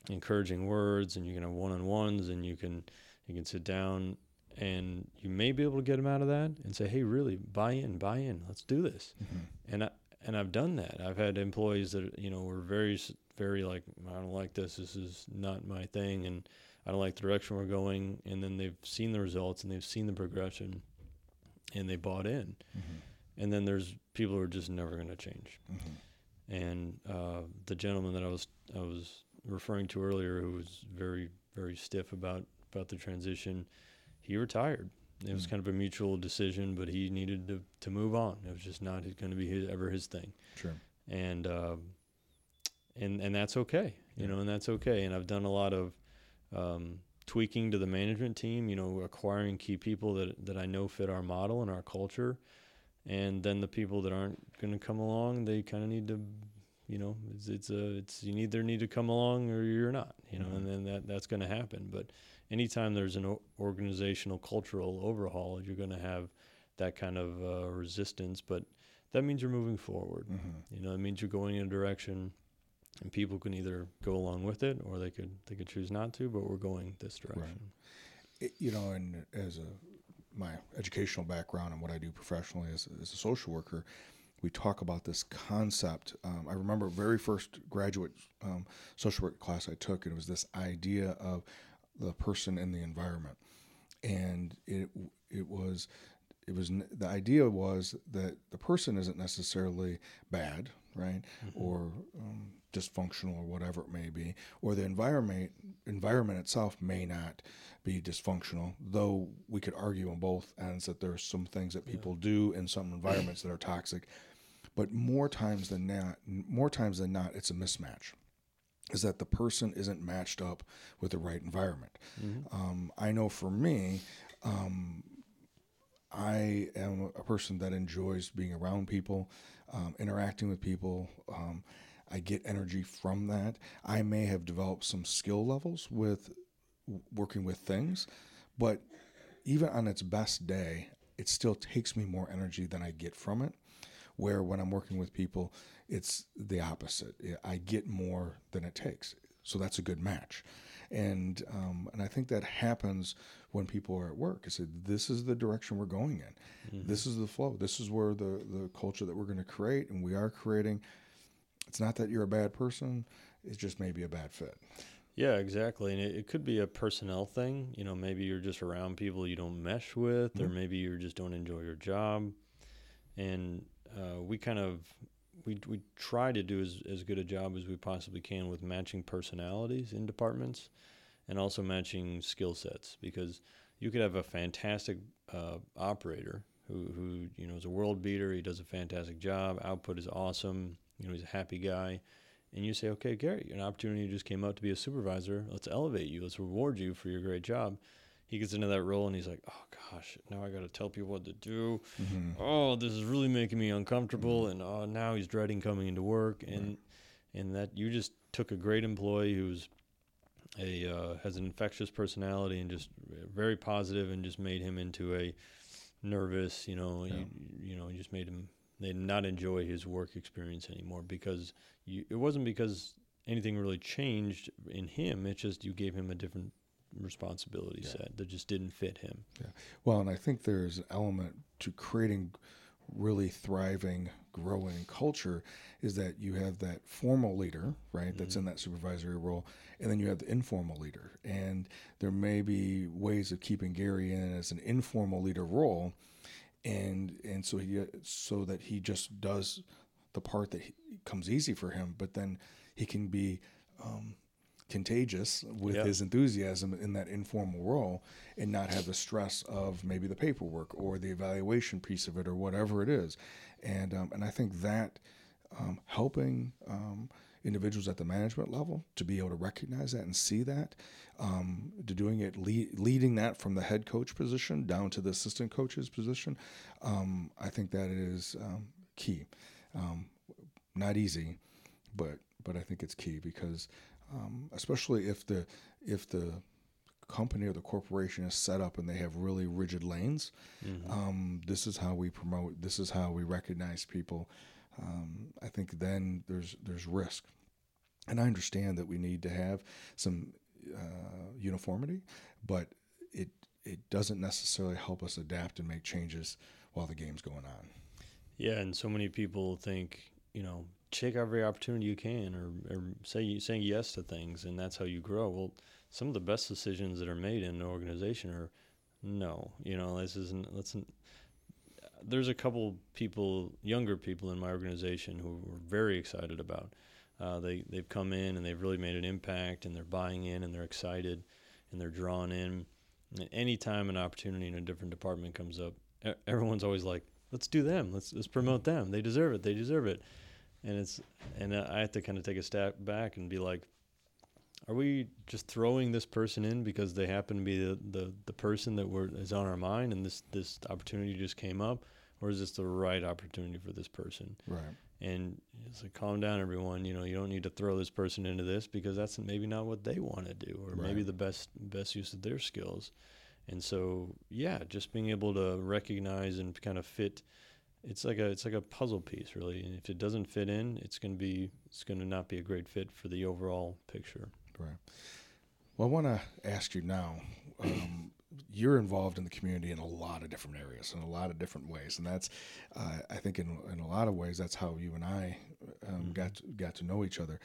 encouraging words, and you can have one on ones, and you can you can sit down, and you may be able to get them out of that and say, hey, really, buy in, buy in, let's do this, hmm and I and I've done that. I've had employees that you know were very very like, I don't like this. This is not my thing, and I don't like the direction we're going. And then they've seen the results and they've seen the progression, and they bought in. hmm And then there's people who are just never going to change. hmm And uh, the gentleman that I was I was referring to earlier, who was very very stiff about about the transition, he retired. It was Mm. kind of a mutual decision, but he needed to to move on. It was just not going to be his, ever his thing Sure. and um, and and that's okay, you Yeah. know, and that's okay. And I've done a lot of um, tweaking to the management team, you know, acquiring key people that that I know fit our model and our culture, and then the people that aren't going to come along, they kind of need to, you know, it's it's a it's you either need to come along or you're not, you know, Mhm. and then that that's going to happen. But anytime there's an organizational cultural overhaul, you're going to have that kind of uh, resistance, but that means you're moving forward. hmm You know, it means you're going in a direction, and people can either go along with it or they could they could choose not to. But we're going this direction. It, you know, and as a my educational background and what I do professionally as, as a social worker, we talk about this concept. Um, I remember very first graduate um, social work class I took, and it was this idea of the person and the environment, and it it was it was the idea was that the person isn't necessarily bad, right, or um, dysfunctional or whatever it may be, or the environment environment itself may not be dysfunctional. Though we could argue on both ends that there are some things that people do in some environments that are toxic, but more times than not, more times than not, it's a mismatch. Is that the person isn't matched up with the right environment? Mhm. Um, I know for me, um, I am a person that enjoys being around people, um, interacting with people. Um, I get energy from that. I may have developed some skill levels with w- working with things, but even on its best day, it still takes me more energy than I get from it. Where when I'm working with people, it's the opposite. I get more than it takes. So that's a good match. And um, and I think that happens when people are at work. I said, this is the direction we're going in. Mhm. This is the flow. This is where the the culture that we're going to create, and we are creating. It's not that you're a bad person. It's just maybe a bad fit. Yeah, exactly. And it, it could be a personnel thing. You know, maybe you're just around people you don't mesh with, or Mhm. maybe you just don't enjoy your job. And uh, we kind of we we try to do as as good a job as we possibly can with matching personalities in departments, and also matching skill sets because you could have a fantastic uh, operator who who you know is a world beater. He does a fantastic job. Output is awesome. You know, he's a happy guy and you say, okay, Gary, an opportunity just came up to be a supervisor. Let's elevate you. Let's reward you for your great job. He gets into that role and he's like, oh gosh, now I got to tell people what to do. Mm-hmm. Oh, this is really making me uncomfortable. And oh, now he's dreading coming into work. And and that you just took a great employee who's a uh, has an infectious personality and just very positive and just made him into a nervous. You know, Yeah. you, you know, you just made him they not enjoy his work experience anymore because you, it wasn't because anything really changed in him. It's just you gave him a different responsibility set that just didn't fit him. Yeah. Well, and I think there's an element to creating really thriving, growing culture is that you have that formal leader, right, that's in that supervisory role, and then you have the informal leader. And there may be ways of keeping Gary in as an informal leader role, and and so he so that he just does the part that he, comes easy for him, but then he can be um, contagious with Yeah. his enthusiasm in that informal role and not have the stress of maybe the paperwork or the evaluation piece of it or whatever it is. And um, and I think that um, helping um, individuals at the management level to be able to recognize that and see that, um, to doing it lead, leading that from the head coach position down to the assistant coach's position, um, I think that is um, key. Um, not easy, but but I think it's key because um, especially if the if the company or the corporation is set up and they have really rigid lanes, um, this is how we promote. This is how we recognize people. Um, I think then there's there's risk, and I understand that we need to have some uh, uniformity, but it it doesn't necessarily help us adapt and make changes while the game's going on. Yeah, and so many people think, you know, take every opportunity you can, or, or say saying yes to things, and that's how you grow. Well, some of the best decisions that are made in an organization are no. You know, this isn't. Let's. There's a couple people, younger people in my organization who we're very excited about. Uh, they they've come in and they've really made an impact, and they're buying in, and they're excited, and they're drawn in. And anytime an opportunity in a different department comes up, everyone's always like, let's do them. Let's let's promote them. They deserve it. They deserve it. And it's and I have to kind of take a step back and be like, are we just throwing this person in because they happen to be the, the, the person that we're, is on our mind and this this opportunity just came up, or is this the right opportunity for this person? Right. And it's like, calm down, everyone. You know, you don't need to throw this person into this because that's maybe not what they want to do, or maybe the best best use of their skills. And so, yeah, just being able to recognize and kind of fit. It's like a it's like a puzzle piece, really. And if it doesn't fit in, it's gonna be it's gonna not be a great fit for the overall picture. Right. Well, I want to ask you now. Um, you're involved in the community in a lot of different areas, in a lot of different ways, and that's, uh, I think, in, in a lot of ways, that's how you and I um, got to, got to know each other.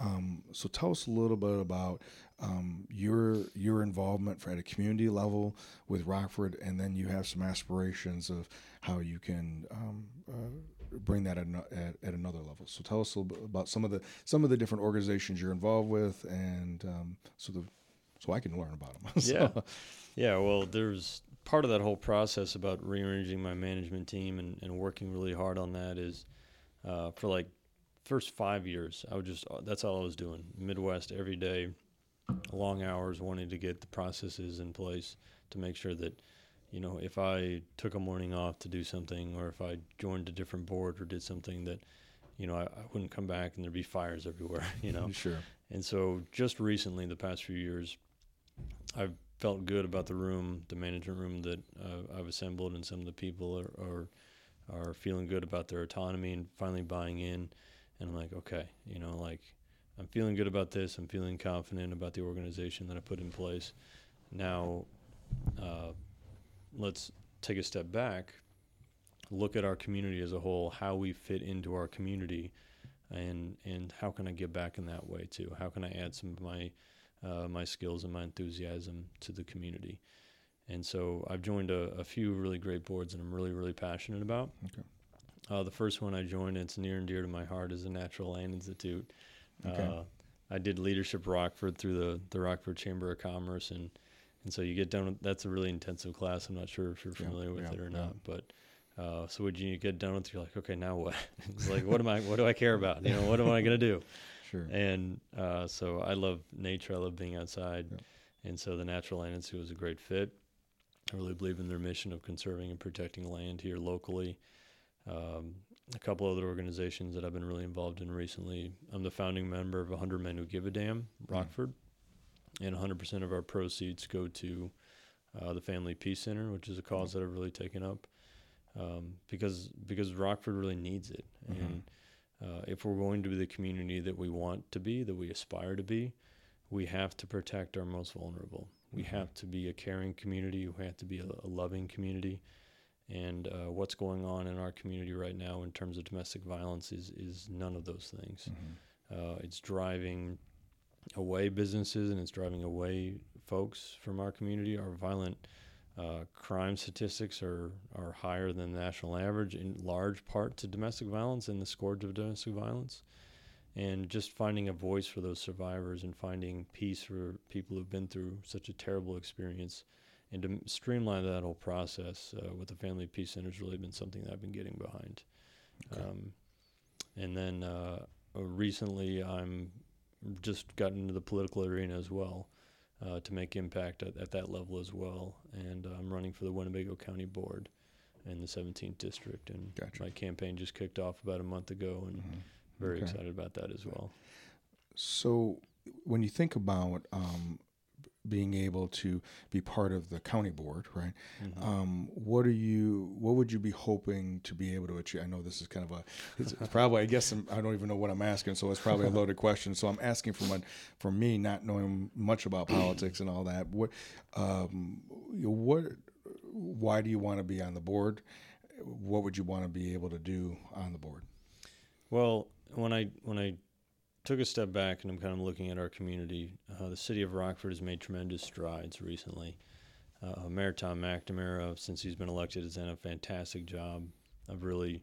Um, so, tell us a little bit about um, your your involvement at a community level with Rockford, and then you have some aspirations of how you can um, uh, bring that at, at, at another level. So, tell us a little bit about some of the some of the different organizations you're involved with, and um, so the so I can learn about them. So- Yeah. Yeah, well, there's part of that whole process about rearranging my management team and, and working really hard on that is uh, for like first five years, I would just that's all I was doing. Midwest every day, long hours, wanting to get the processes in place to make sure that you know if I took a morning off to do something or if I joined a different board or did something that you know I, I wouldn't come back and there'd be fires everywhere. You know, sure. and so just recently, the past few years, I've felt good about the room, the management room that uh, I've assembled, and some of the people are, are are feeling good about their autonomy and finally buying in. And I'm like, okay, you know, like I'm feeling good about this. I'm feeling confident about the organization that I put in place. Now, uh, let's take a step back, look at our community as a whole, how we fit into our community, and and how can I give back in that way too? How can I add some of my uh, my skills and my enthusiasm to the community? And so I've joined a, a few really great boards that I'm really really passionate about. Okay. Uh, the first one I joined, it's near and dear to my heart, is the Natural Land Institute. Okay. Uh, I did leadership Rockford through the, the Rockford Chamber of Commerce, and and so you get done. With, that's a really intensive class. I'm not sure if you're Yeah, familiar with yeah, it or yeah. not, but uh, so when you get done with, it, you're like, okay, now what? it's like, what am I? What do I care about? You know, what am I gonna do? Sure. And uh, so I love nature. I love being outside, and so the Natural Land Institute was a great fit. I really believe in their mission of conserving and protecting land here locally. Um, a couple other organizations that I've been really involved in recently. I'm the founding member of 100 Men Who Give a Damn, Rockford, and 100% of our proceeds go to uh, the Family Peace Center, which is a cause that I've really taken up um, because because Rockford really needs it. Mhm. And uh, if we're going to be the community that we want to be, that we aspire to be, we have to protect our most vulnerable. We Mm-hmm. have to be a caring community. We have to be a, a loving community. And uh, what's going on in our community right now in terms of domestic violence is, is none of those things. Mhm. Uh, it's driving away businesses and it's driving away folks from our community. Our violent uh, crime statistics are, are higher than the national average in large part to domestic violence and the scourge of domestic violence. And just finding a voice for those survivors and finding peace for people who've been through such a terrible experience and to streamline that whole process uh, with the Family Peace Center has really been something that I've been getting behind. Okay. Um, and then uh, uh, recently, I'm just gotten into the political arena as well uh, to make impact at, at that level as well. And uh, I'm running for the Winnebago County Board in the 17th district, and Gotcha. my campaign just kicked off about a month ago, and Mhm. very Okay. excited about that as well. So, when you think about um, being able to be part of the county board, right? Mhm. Um, what are you? What would you be hoping to be able to achieve? I know this is kind of a. It's, it's probably. I guess I'm, I don't even know what I'm asking, so it's probably a loaded question. So I'm asking from one, from me, not knowing much about politics and all that. What, um, what, why do you want to be on the board? What would you want to be able to do on the board? Well, when I when I took a step back and I'm kind of looking at our community, uh, the city of Rockford has made tremendous strides recently. Uh, Mayor Tom McNamara, since he's been elected, has done a fantastic job of really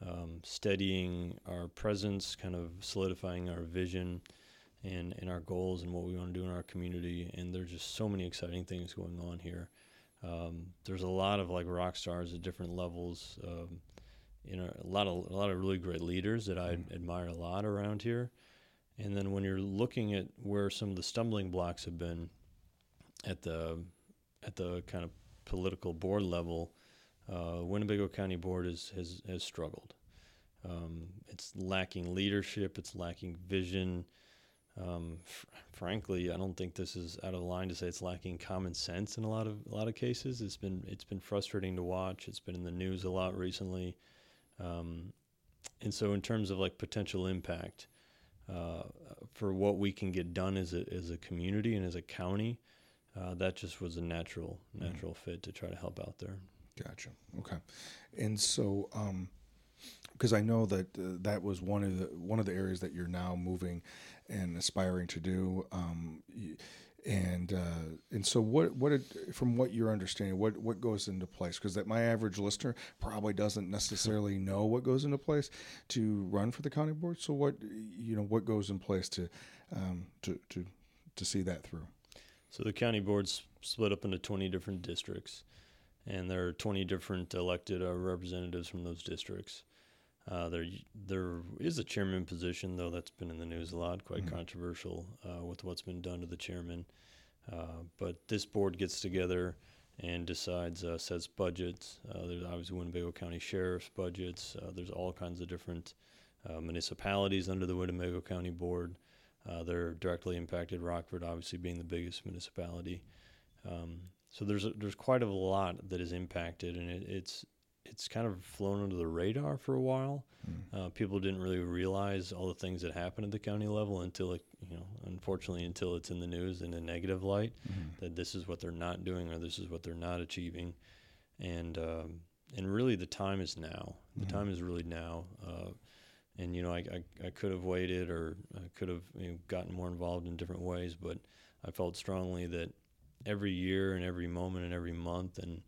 um, steadying our presence, kind of solidifying our vision and, and our goals and what we want to do in our community. And there's just so many exciting things going on here. Um, there's a lot of like rock stars at different levels. Um, you know, a lot of a lot of really great leaders that I admire a lot around here. And then when you're looking at where some of the stumbling blocks have been at the at the kind of political board level, uh, Winnebago County Board is, has has struggled. Um, it's lacking leadership. It's lacking vision. Um, fr- frankly, I don't think this is out of line to say it's lacking common sense in a lot of a lot of cases. It's been it's been frustrating to watch. It's been in the news a lot recently, um, and so in terms of like potential impact uh, for what we can get done as a as a community and as a county, uh, that just was a natural natural fit to try to help out there. Gotcha. Okay. And so, um, because I know that uh, that was one of the one of the areas that you're now moving and aspiring to do. Um, and uh, and so, what what it, from what you're understanding, what what goes into place? Because that my average listener probably doesn't necessarily know what goes into place to run for the county board. So, what you know, what goes in place to um, to to to see that through? So the county board's split up into 20 different districts, and there are 20 different elected uh, representatives from those districts. Uh, there, there is a chairman position, though that's been in the news a lot, quite Mhm. controversial uh, with what's been done to the chairman. Uh, but this board gets together and decides, uh, sets budgets. Uh, there's obviously Winnebago County Sheriff's budgets. Uh, there's all kinds of different uh, municipalities under the Winnebago County Board. Uh, they're directly impacted. Rockford, obviously, being the biggest municipality. Um, so there's a, there's quite a lot that is impacted, and it, it's it's kind of flown under the radar for a while. Mm. Uh, people didn't really realize all the things that happen at the county level until it, you know, unfortunately, until it's in the news in a negative light Mhm. that this is what they're not doing or this is what they're not achieving, and um, and really the time is now. The Mhm. time is really now. Uh, and you know, I, I, I could have waited or I could have you know, gotten more involved in different ways, but I felt strongly that every year and every moment and every month and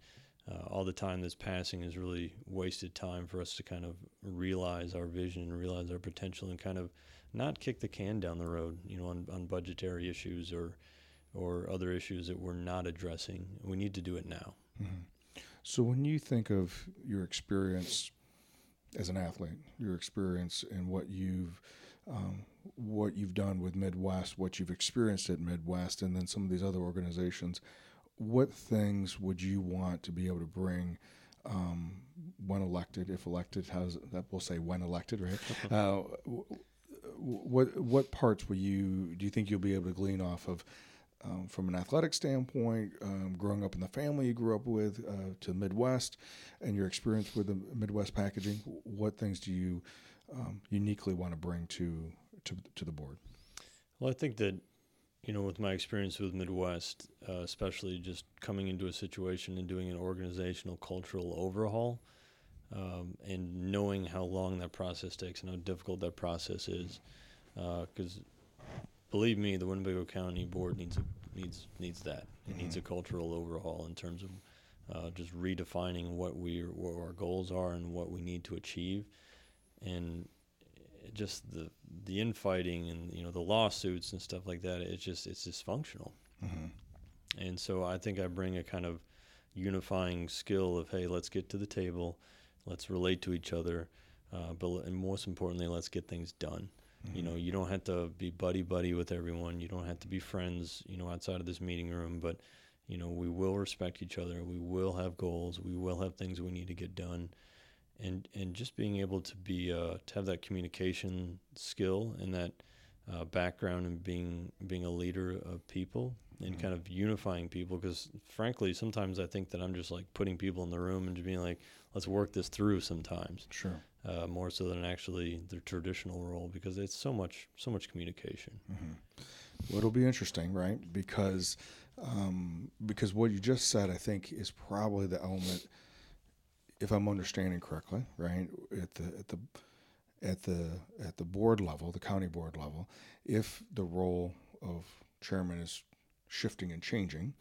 uh, all the time that's passing is really wasted time for us to kind of realize our vision and realize our potential and kind of not kick the can down the road, you know, on, on budgetary issues or or other issues that we're not addressing. We need to do it now. Mhm. So when you think of your experience as an athlete, your experience and what you've um, what you've done with Midwest, what you've experienced at Midwest, and then some of these other organizations, what things would you want to be able to bring um, when elected, if elected? How's that? We'll say when elected, right? uh, what what parts will you do you think you'll be able to glean off of um, from an athletic standpoint, um, growing up in the family you grew up with, uh, to the Midwest, and your experience with the Midwest packaging, what things do you um, uniquely want to bring to, to to the board? Well, I think that you know, with my experience with Midwest, uh, especially just coming into a situation and doing an organizational cultural overhaul, um, and knowing how long that process takes and how difficult that process is, because believe me, the Winnebago County Board needs a, needs needs that. It needs a cultural overhaul in terms of uh, just redefining what we what our goals are and what we need to achieve, and just the the infighting and you know the lawsuits and stuff like that. It's just it's dysfunctional, Mm-hmm. and so I think I bring a kind of unifying skill of hey, let's get to the table, let's relate to each other, uh, but and most importantly, let's get things done. You know, you don't have to be buddy buddy with everyone. You don't have to be friends, you know, outside of this meeting room. But, you know, we will respect each other. We will have goals. We will have things we need to get done, and and just being able to be uh, to have that communication skill and that uh, background and being being a leader of people and Mhm. kind of unifying people. Because frankly, sometimes I think that I'm just like putting people in the room and just being like, let's work this through. Sometimes Sure. uh, more so than actually the traditional role because it's so much so much communication. Well, it'll be interesting, right? Because um, because what you just said, I think, is probably the element, if I'm understanding correctly, right? At the at the at the at the board level, the county board level, if the role of chairman is shifting and changing,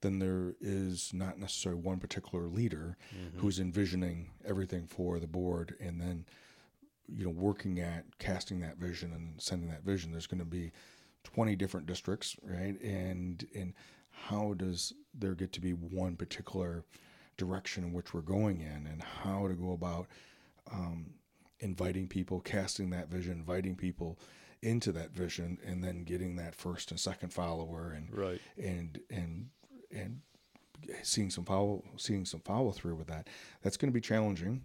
then there is not necessarily one particular leader Mm-hmm. who's envisioning everything for the board and then you know working at casting that vision and sending that vision there's going to be 20 different districts right and and how does there get to be one particular direction in which we're going in and how to go about um, inviting people casting that vision inviting people into that vision and then getting that first and second follower and Right. and and and seeing some follow seeing some follow through with that that's going to be challenging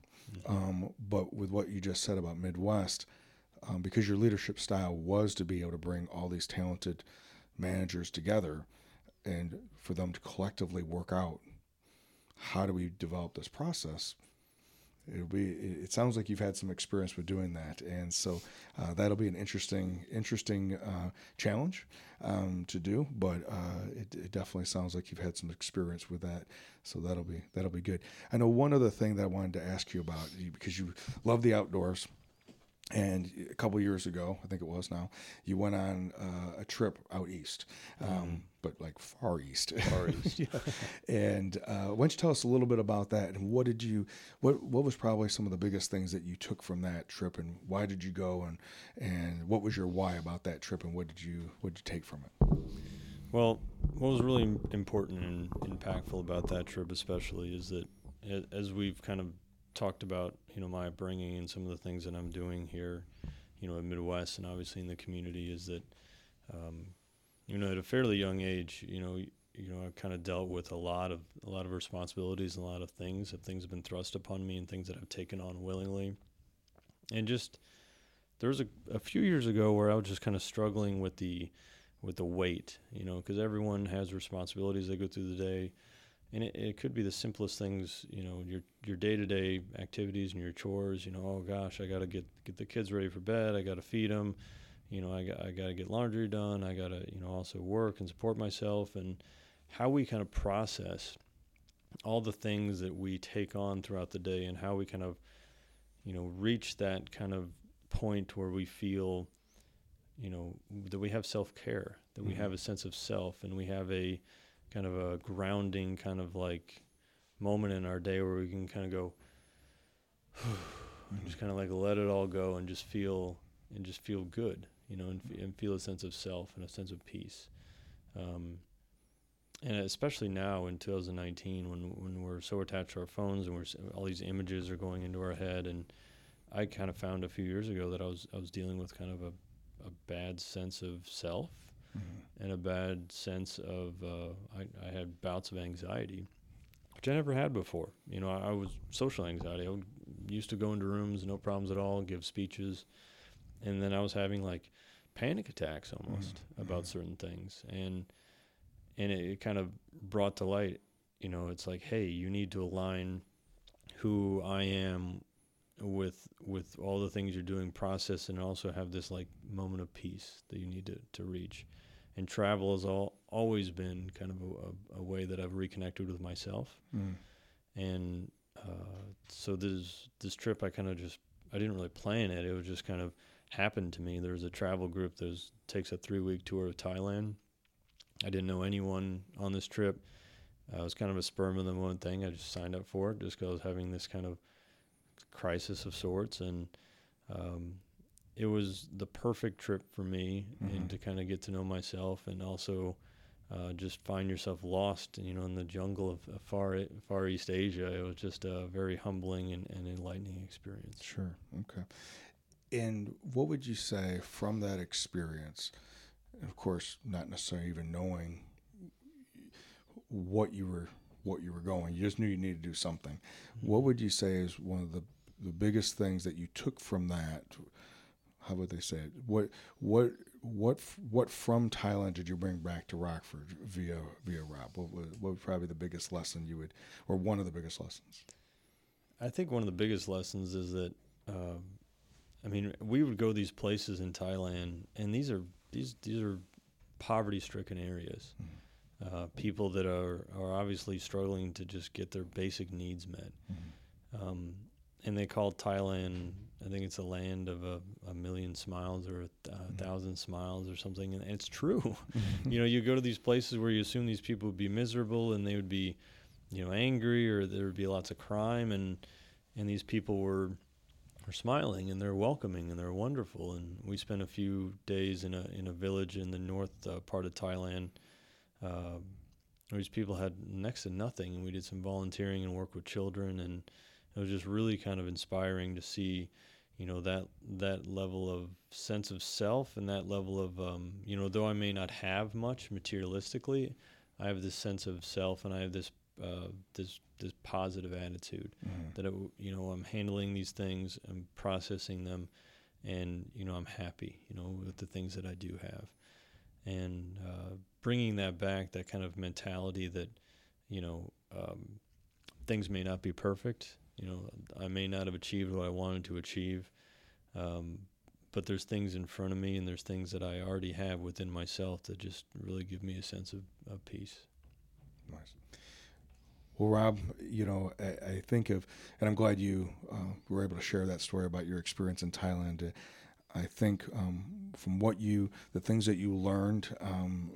um, but with what you just said about midwest um, because your leadership style was to be able to bring all these talented managers together and for them to collectively work out how do we develop this process? It'll be it sounds like you've had some experience with doing that. And so uh, that'll be an interesting interesting uh, challenge um, to do. But uh, it, it definitely sounds like you've had some experience with that. So that'll be that'll be good. I know one other thing that i wanted to ask you about because you love the outdoors. And a couple years ago, I think it was now, you went on uh, a trip out east, um, but like far east. Far east. yeah. And uh, why don't you tell us a little bit about that? And what did you, what what was probably some of the biggest things that you took from that trip, and why did you go, and and what was your why about that trip, and what did you what did you take from it? Well, what was really important and impactful about that trip, especially, is that as we've kind of talked about, you know, my upbringing and some of the things that I'm doing here, you know, in Midwest and obviously in the community, is that, um, you know, at a fairly young age, you know, you know, I've kind of dealt with a lot of a lot of responsibilities and a lot of things. That things have been thrust upon me and things that I've taken on willingly, and just there was a, a few years ago where I was just kind of struggling with the with the weight, you know, because everyone has responsibilities they go through the day, and it, it could be the simplest things, you know, your your day to day activities and your chores. You know, oh gosh, I got to get get the kids ready for bed. I got to feed them. You know, I got I got to get laundry done. I got to you know also work and support myself, and how we kind of process all the things that we take on throughout the day, and how we kind of you know reach that kind of point where we feel you know that we have self-care that we Mhm. have a sense of self and we have a kind of a grounding kind of like moment in our day where we can kind of go just kind of like let it all go and just feel and just feel good you know and, f- and feel a sense of self and a sense of peace um, and especially now in 2019 when when we're so attached to our phones and we're all these images are going into our head and I kind of found a few years ago that I was I was dealing with kind of a a bad sense of self Mhm. and a bad sense of uh, I, I had bouts of anxiety, which I never had before. You know, I, I was social anxiety. I would, used to go into rooms, no problems at all, give speeches, and then I was having like panic attacks almost about mhm. certain things, and and it, it kind of brought to light. You know, it's like, hey, you need to align who I am with with all the things you're doing process and also have this like moment of peace that you need to, to reach and travel has all, always been kind of a, a, a way that I've reconnected with myself. Mm. And uh, so this this trip, I kind of just I didn't really plan it. It was just kind of happened to me. There was a travel group that was, takes a three week tour of Thailand. I didn't know anyone on this trip. Uh, it was kind of a sperm of the moment thing. I just signed up for it just because I was having this kind of crisis of sorts, and um, it was the perfect trip for me Mhm. and to kind of get to know myself and also uh, just find yourself lost, you know, in the jungle of, of far Far East Asia. It was just a very humbling and, and enlightening experience. Sure. Okay. And what would you say from that experience? Of course, not necessarily even knowing what you were what you were going. You just knew you needed to do something. What would you say is one of the the biggest things that you took from that? How would they say it? What what what what from Thailand did you bring back to Rockford via via Rob? What was what was probably the biggest lesson you would, or one of the biggest lessons? I think one of the biggest lessons is that, um, I mean, we would go these places in Thailand, and these are these these are poverty-stricken areas. Uh, people that are are obviously struggling to just get their basic needs met, um, and they call Thailand. I think it's a land of a, a million smiles or a, th- a thousand smiles or something, and it's true. you know, you go to these places where you assume these people would be miserable and they would be, you know, angry or there would be lots of crime, and and these people were are smiling and they're welcoming and they're wonderful. And we spent a few days in a in a village in the north uh, part of Thailand. Uh, these people had next to nothing, and we did some volunteering and work with children, and it was just really kind of inspiring to see, you know, that that level of sense of self and that level of, um, you know, though I may not have much materialistically, I have this sense of self and I have this uh, this this positive attitude Mhm. that it, you know I'm handling these things, I'm processing them, and you know I'm happy, you know, with the things that I do have, and uh, bringing that back, that kind of mentality that, you know, um, things may not be perfect, you know, I may not have achieved what I wanted to achieve, um, but there's things in front of me, and there's things that I already have within myself that just really give me a sense of, of peace. Nice. Well, Rob, you know, I, I think of, and I'm glad you uh, were able to share that story about your experience in Thailand. I think um, from what you, the things that you learned um,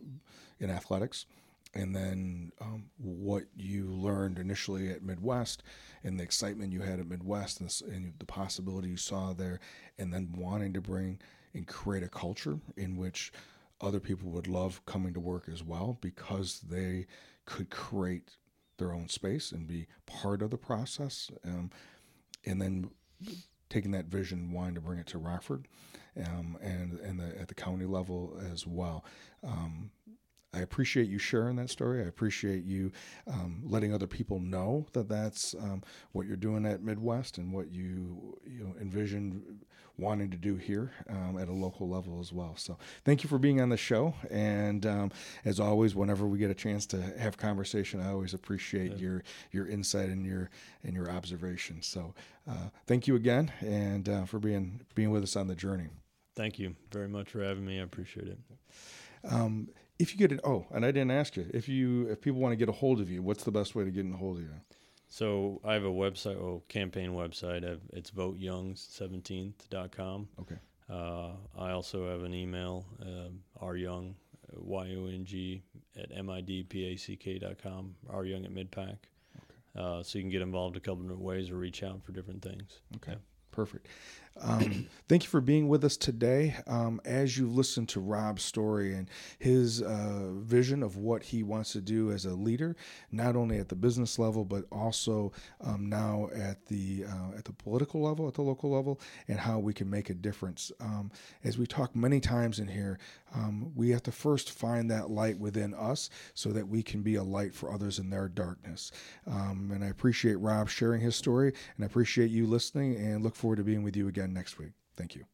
in athletics, and then um, what you learned initially at Midwest, and the excitement you had at Midwest, and, and the possibility you saw there, and then wanting to bring and create a culture in which other people would love coming to work as well because they could create their own space and be part of the process. Um, and then taking that vision, and wanting to bring it to Rockford, um, and and the, at the county level as well. Um, I appreciate you sharing that story. I appreciate you um, letting other people know that that's um, what you're doing at Midwest and what you you know envision wanting to do here um, at a local level as well. So thank you for being on the show. And um, as always, whenever we get a chance to have conversation, I always appreciate your your insight and your and your observation. So uh, thank you again, and uh, for being being with us on the journey. Thank you very much for having me. I appreciate it. Um, if you get it, oh, and I didn't ask you if you if people want to get a hold of you, what's the best way to get in a hold of you? So I have a website, oh, campaign website. I've, it's voteyoungs17th.com. Okay. Uh, I also have an email, um, ryoung, Y-O-N-G, at midpack.com, ryoung at midpack. Uh, so you can get involved a couple different ways or reach out for different things. Okay. Yeah. Perfect. Um, thank you for being with us today. Um, as you've listened to Rob's story and his uh, vision of what he wants to do as a leader, not only at the business level but also um, now at the uh, at the political level, at the local level, and how we can make a difference. Um, as we talk many times in here, um, we have to first find that light within us so that we can be a light for others in their darkness. Um, and I appreciate Rob sharing his story, and I appreciate you listening, and look forward to being with you again next week. Thank you.